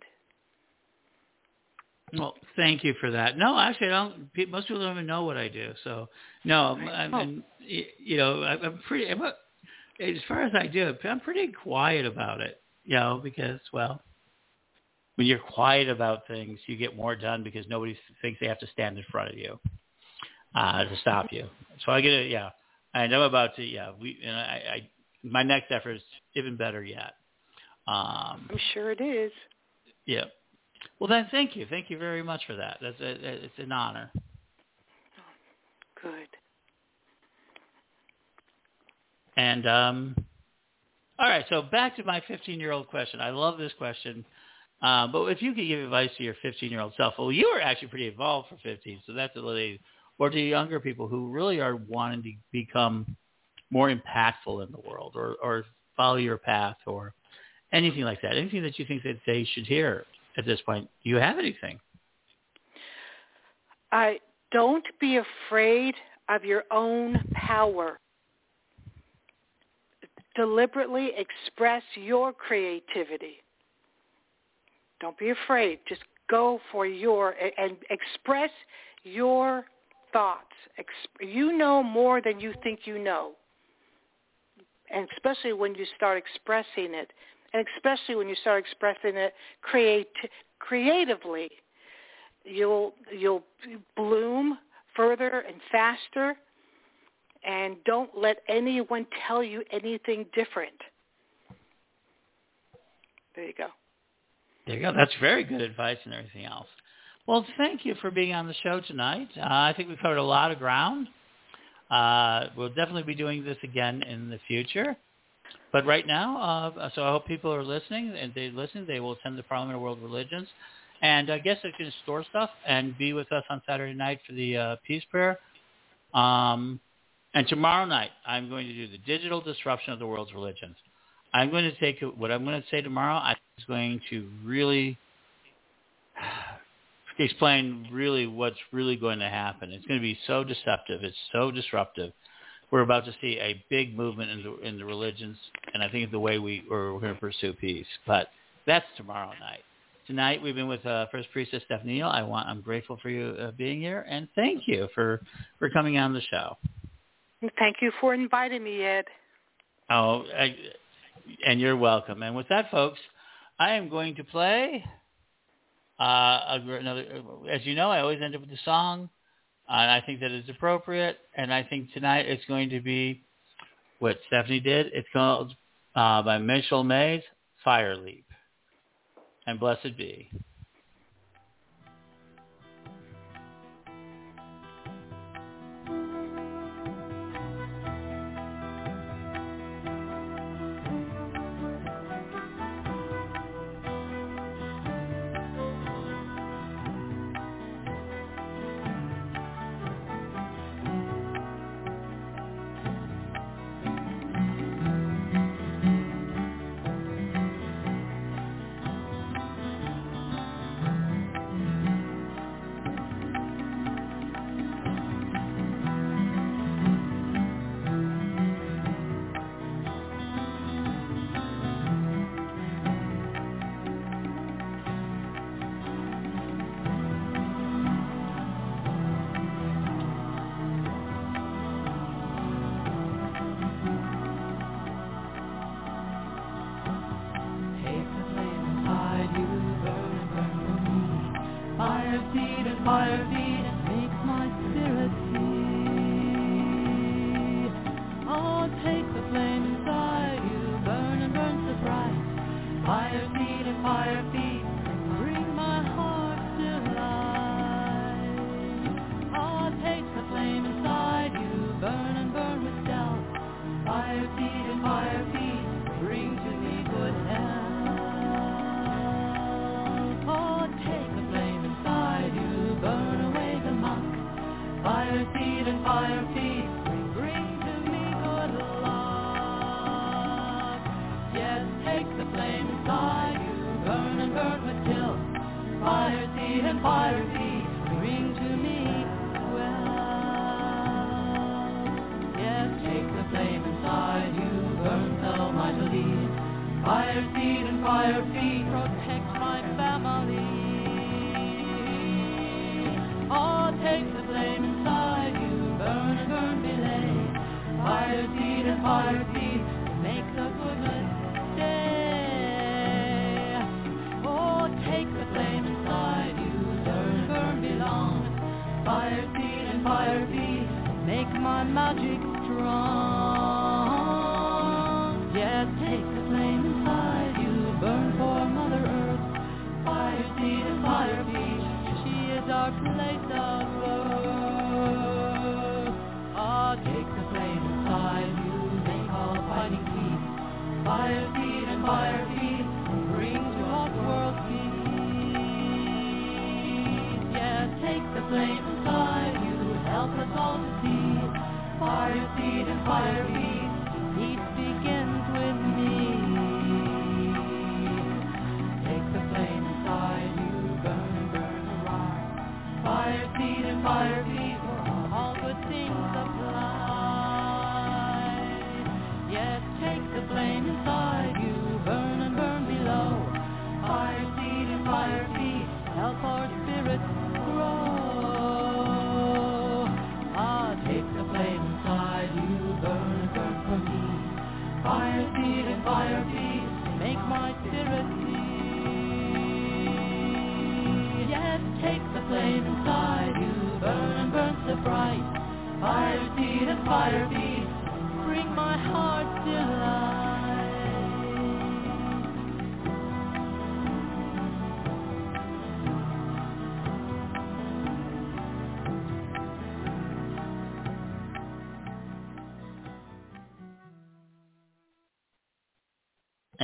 Well, thank you for that. No, actually, I don't. Most people don't even know what I do. So, no, I'm, I'm you know, I'm pretty. I'm a, as far as I do, I'm pretty quiet about it. You know, because well, when you're quiet about things, you get more done because nobody thinks they have to stand in front of you uh, to stop you. So I get it. Yeah, and I'm about to. Yeah, we. And I, I my next effort is even better yet. Um, I'm sure it is. Yeah. Well, then, thank you. Thank you very much for that. That's a, it's an honor. Good. And um, all right, so back to my 15-year-old question. I love this question. Uh, but if you could give advice to your 15-year-old self, well, you were actually pretty involved for 15, so that's a little, or to younger people who really are wanting to become more impactful in the world, or, or follow your path, or anything like that. Anything that you think that they should hear at this point. Do you have anything? I don't be afraid of your own power. Deliberately express your creativity. Don't be afraid. Just go for your and express your thoughts. You know more than you think you know. And especially when you start expressing it, and especially when you start expressing it create, creatively, you'll you'll bloom further and faster. And don't let anyone tell you anything different. There you go. There you go. That's very good advice and everything else. Well, thank you for being on the show tonight. Uh, I think we covered a lot of ground. Uh, we'll definitely be doing this again in the future. But right now, uh, so I hope people are listening, and they listen. They will attend the Parliament of World Religions, and I guess they can store stuff and be with us on Saturday night for the uh, peace prayer. Um, And tomorrow night, I'm going to do the digital disruption of the world's religions. I'm going to take what I'm going to say tomorrow. I'm going to really explain really what's really going to happen. It's going to be so deceptive. It's so disruptive. We're about to see a big movement in the in the religions, and I think it's the way we or we're going to pursue peace. But that's tomorrow night. Tonight we've been with uh, First Priestess Stephanie Neal. I want I'm grateful for you uh, being here, and thank you for for coming on the show. Thank you for inviting me, Ed. Oh, I, and you're welcome. And with that, folks, I am going to play uh, another. As you know, I always end up with a song, and I think that is appropriate. And I think tonight it's going to be what Stephanie did. It's called uh, by Mitchell Mays, "Fire Leap," and blessed be.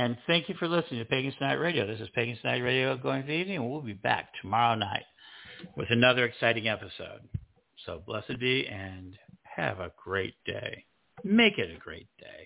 And thank you for listening to Pagans Tonight Radio. This is Pagans Tonight Radio going for the evening, and we'll be back tomorrow night with another exciting episode. So blessed be and have a great day. Make it a great day.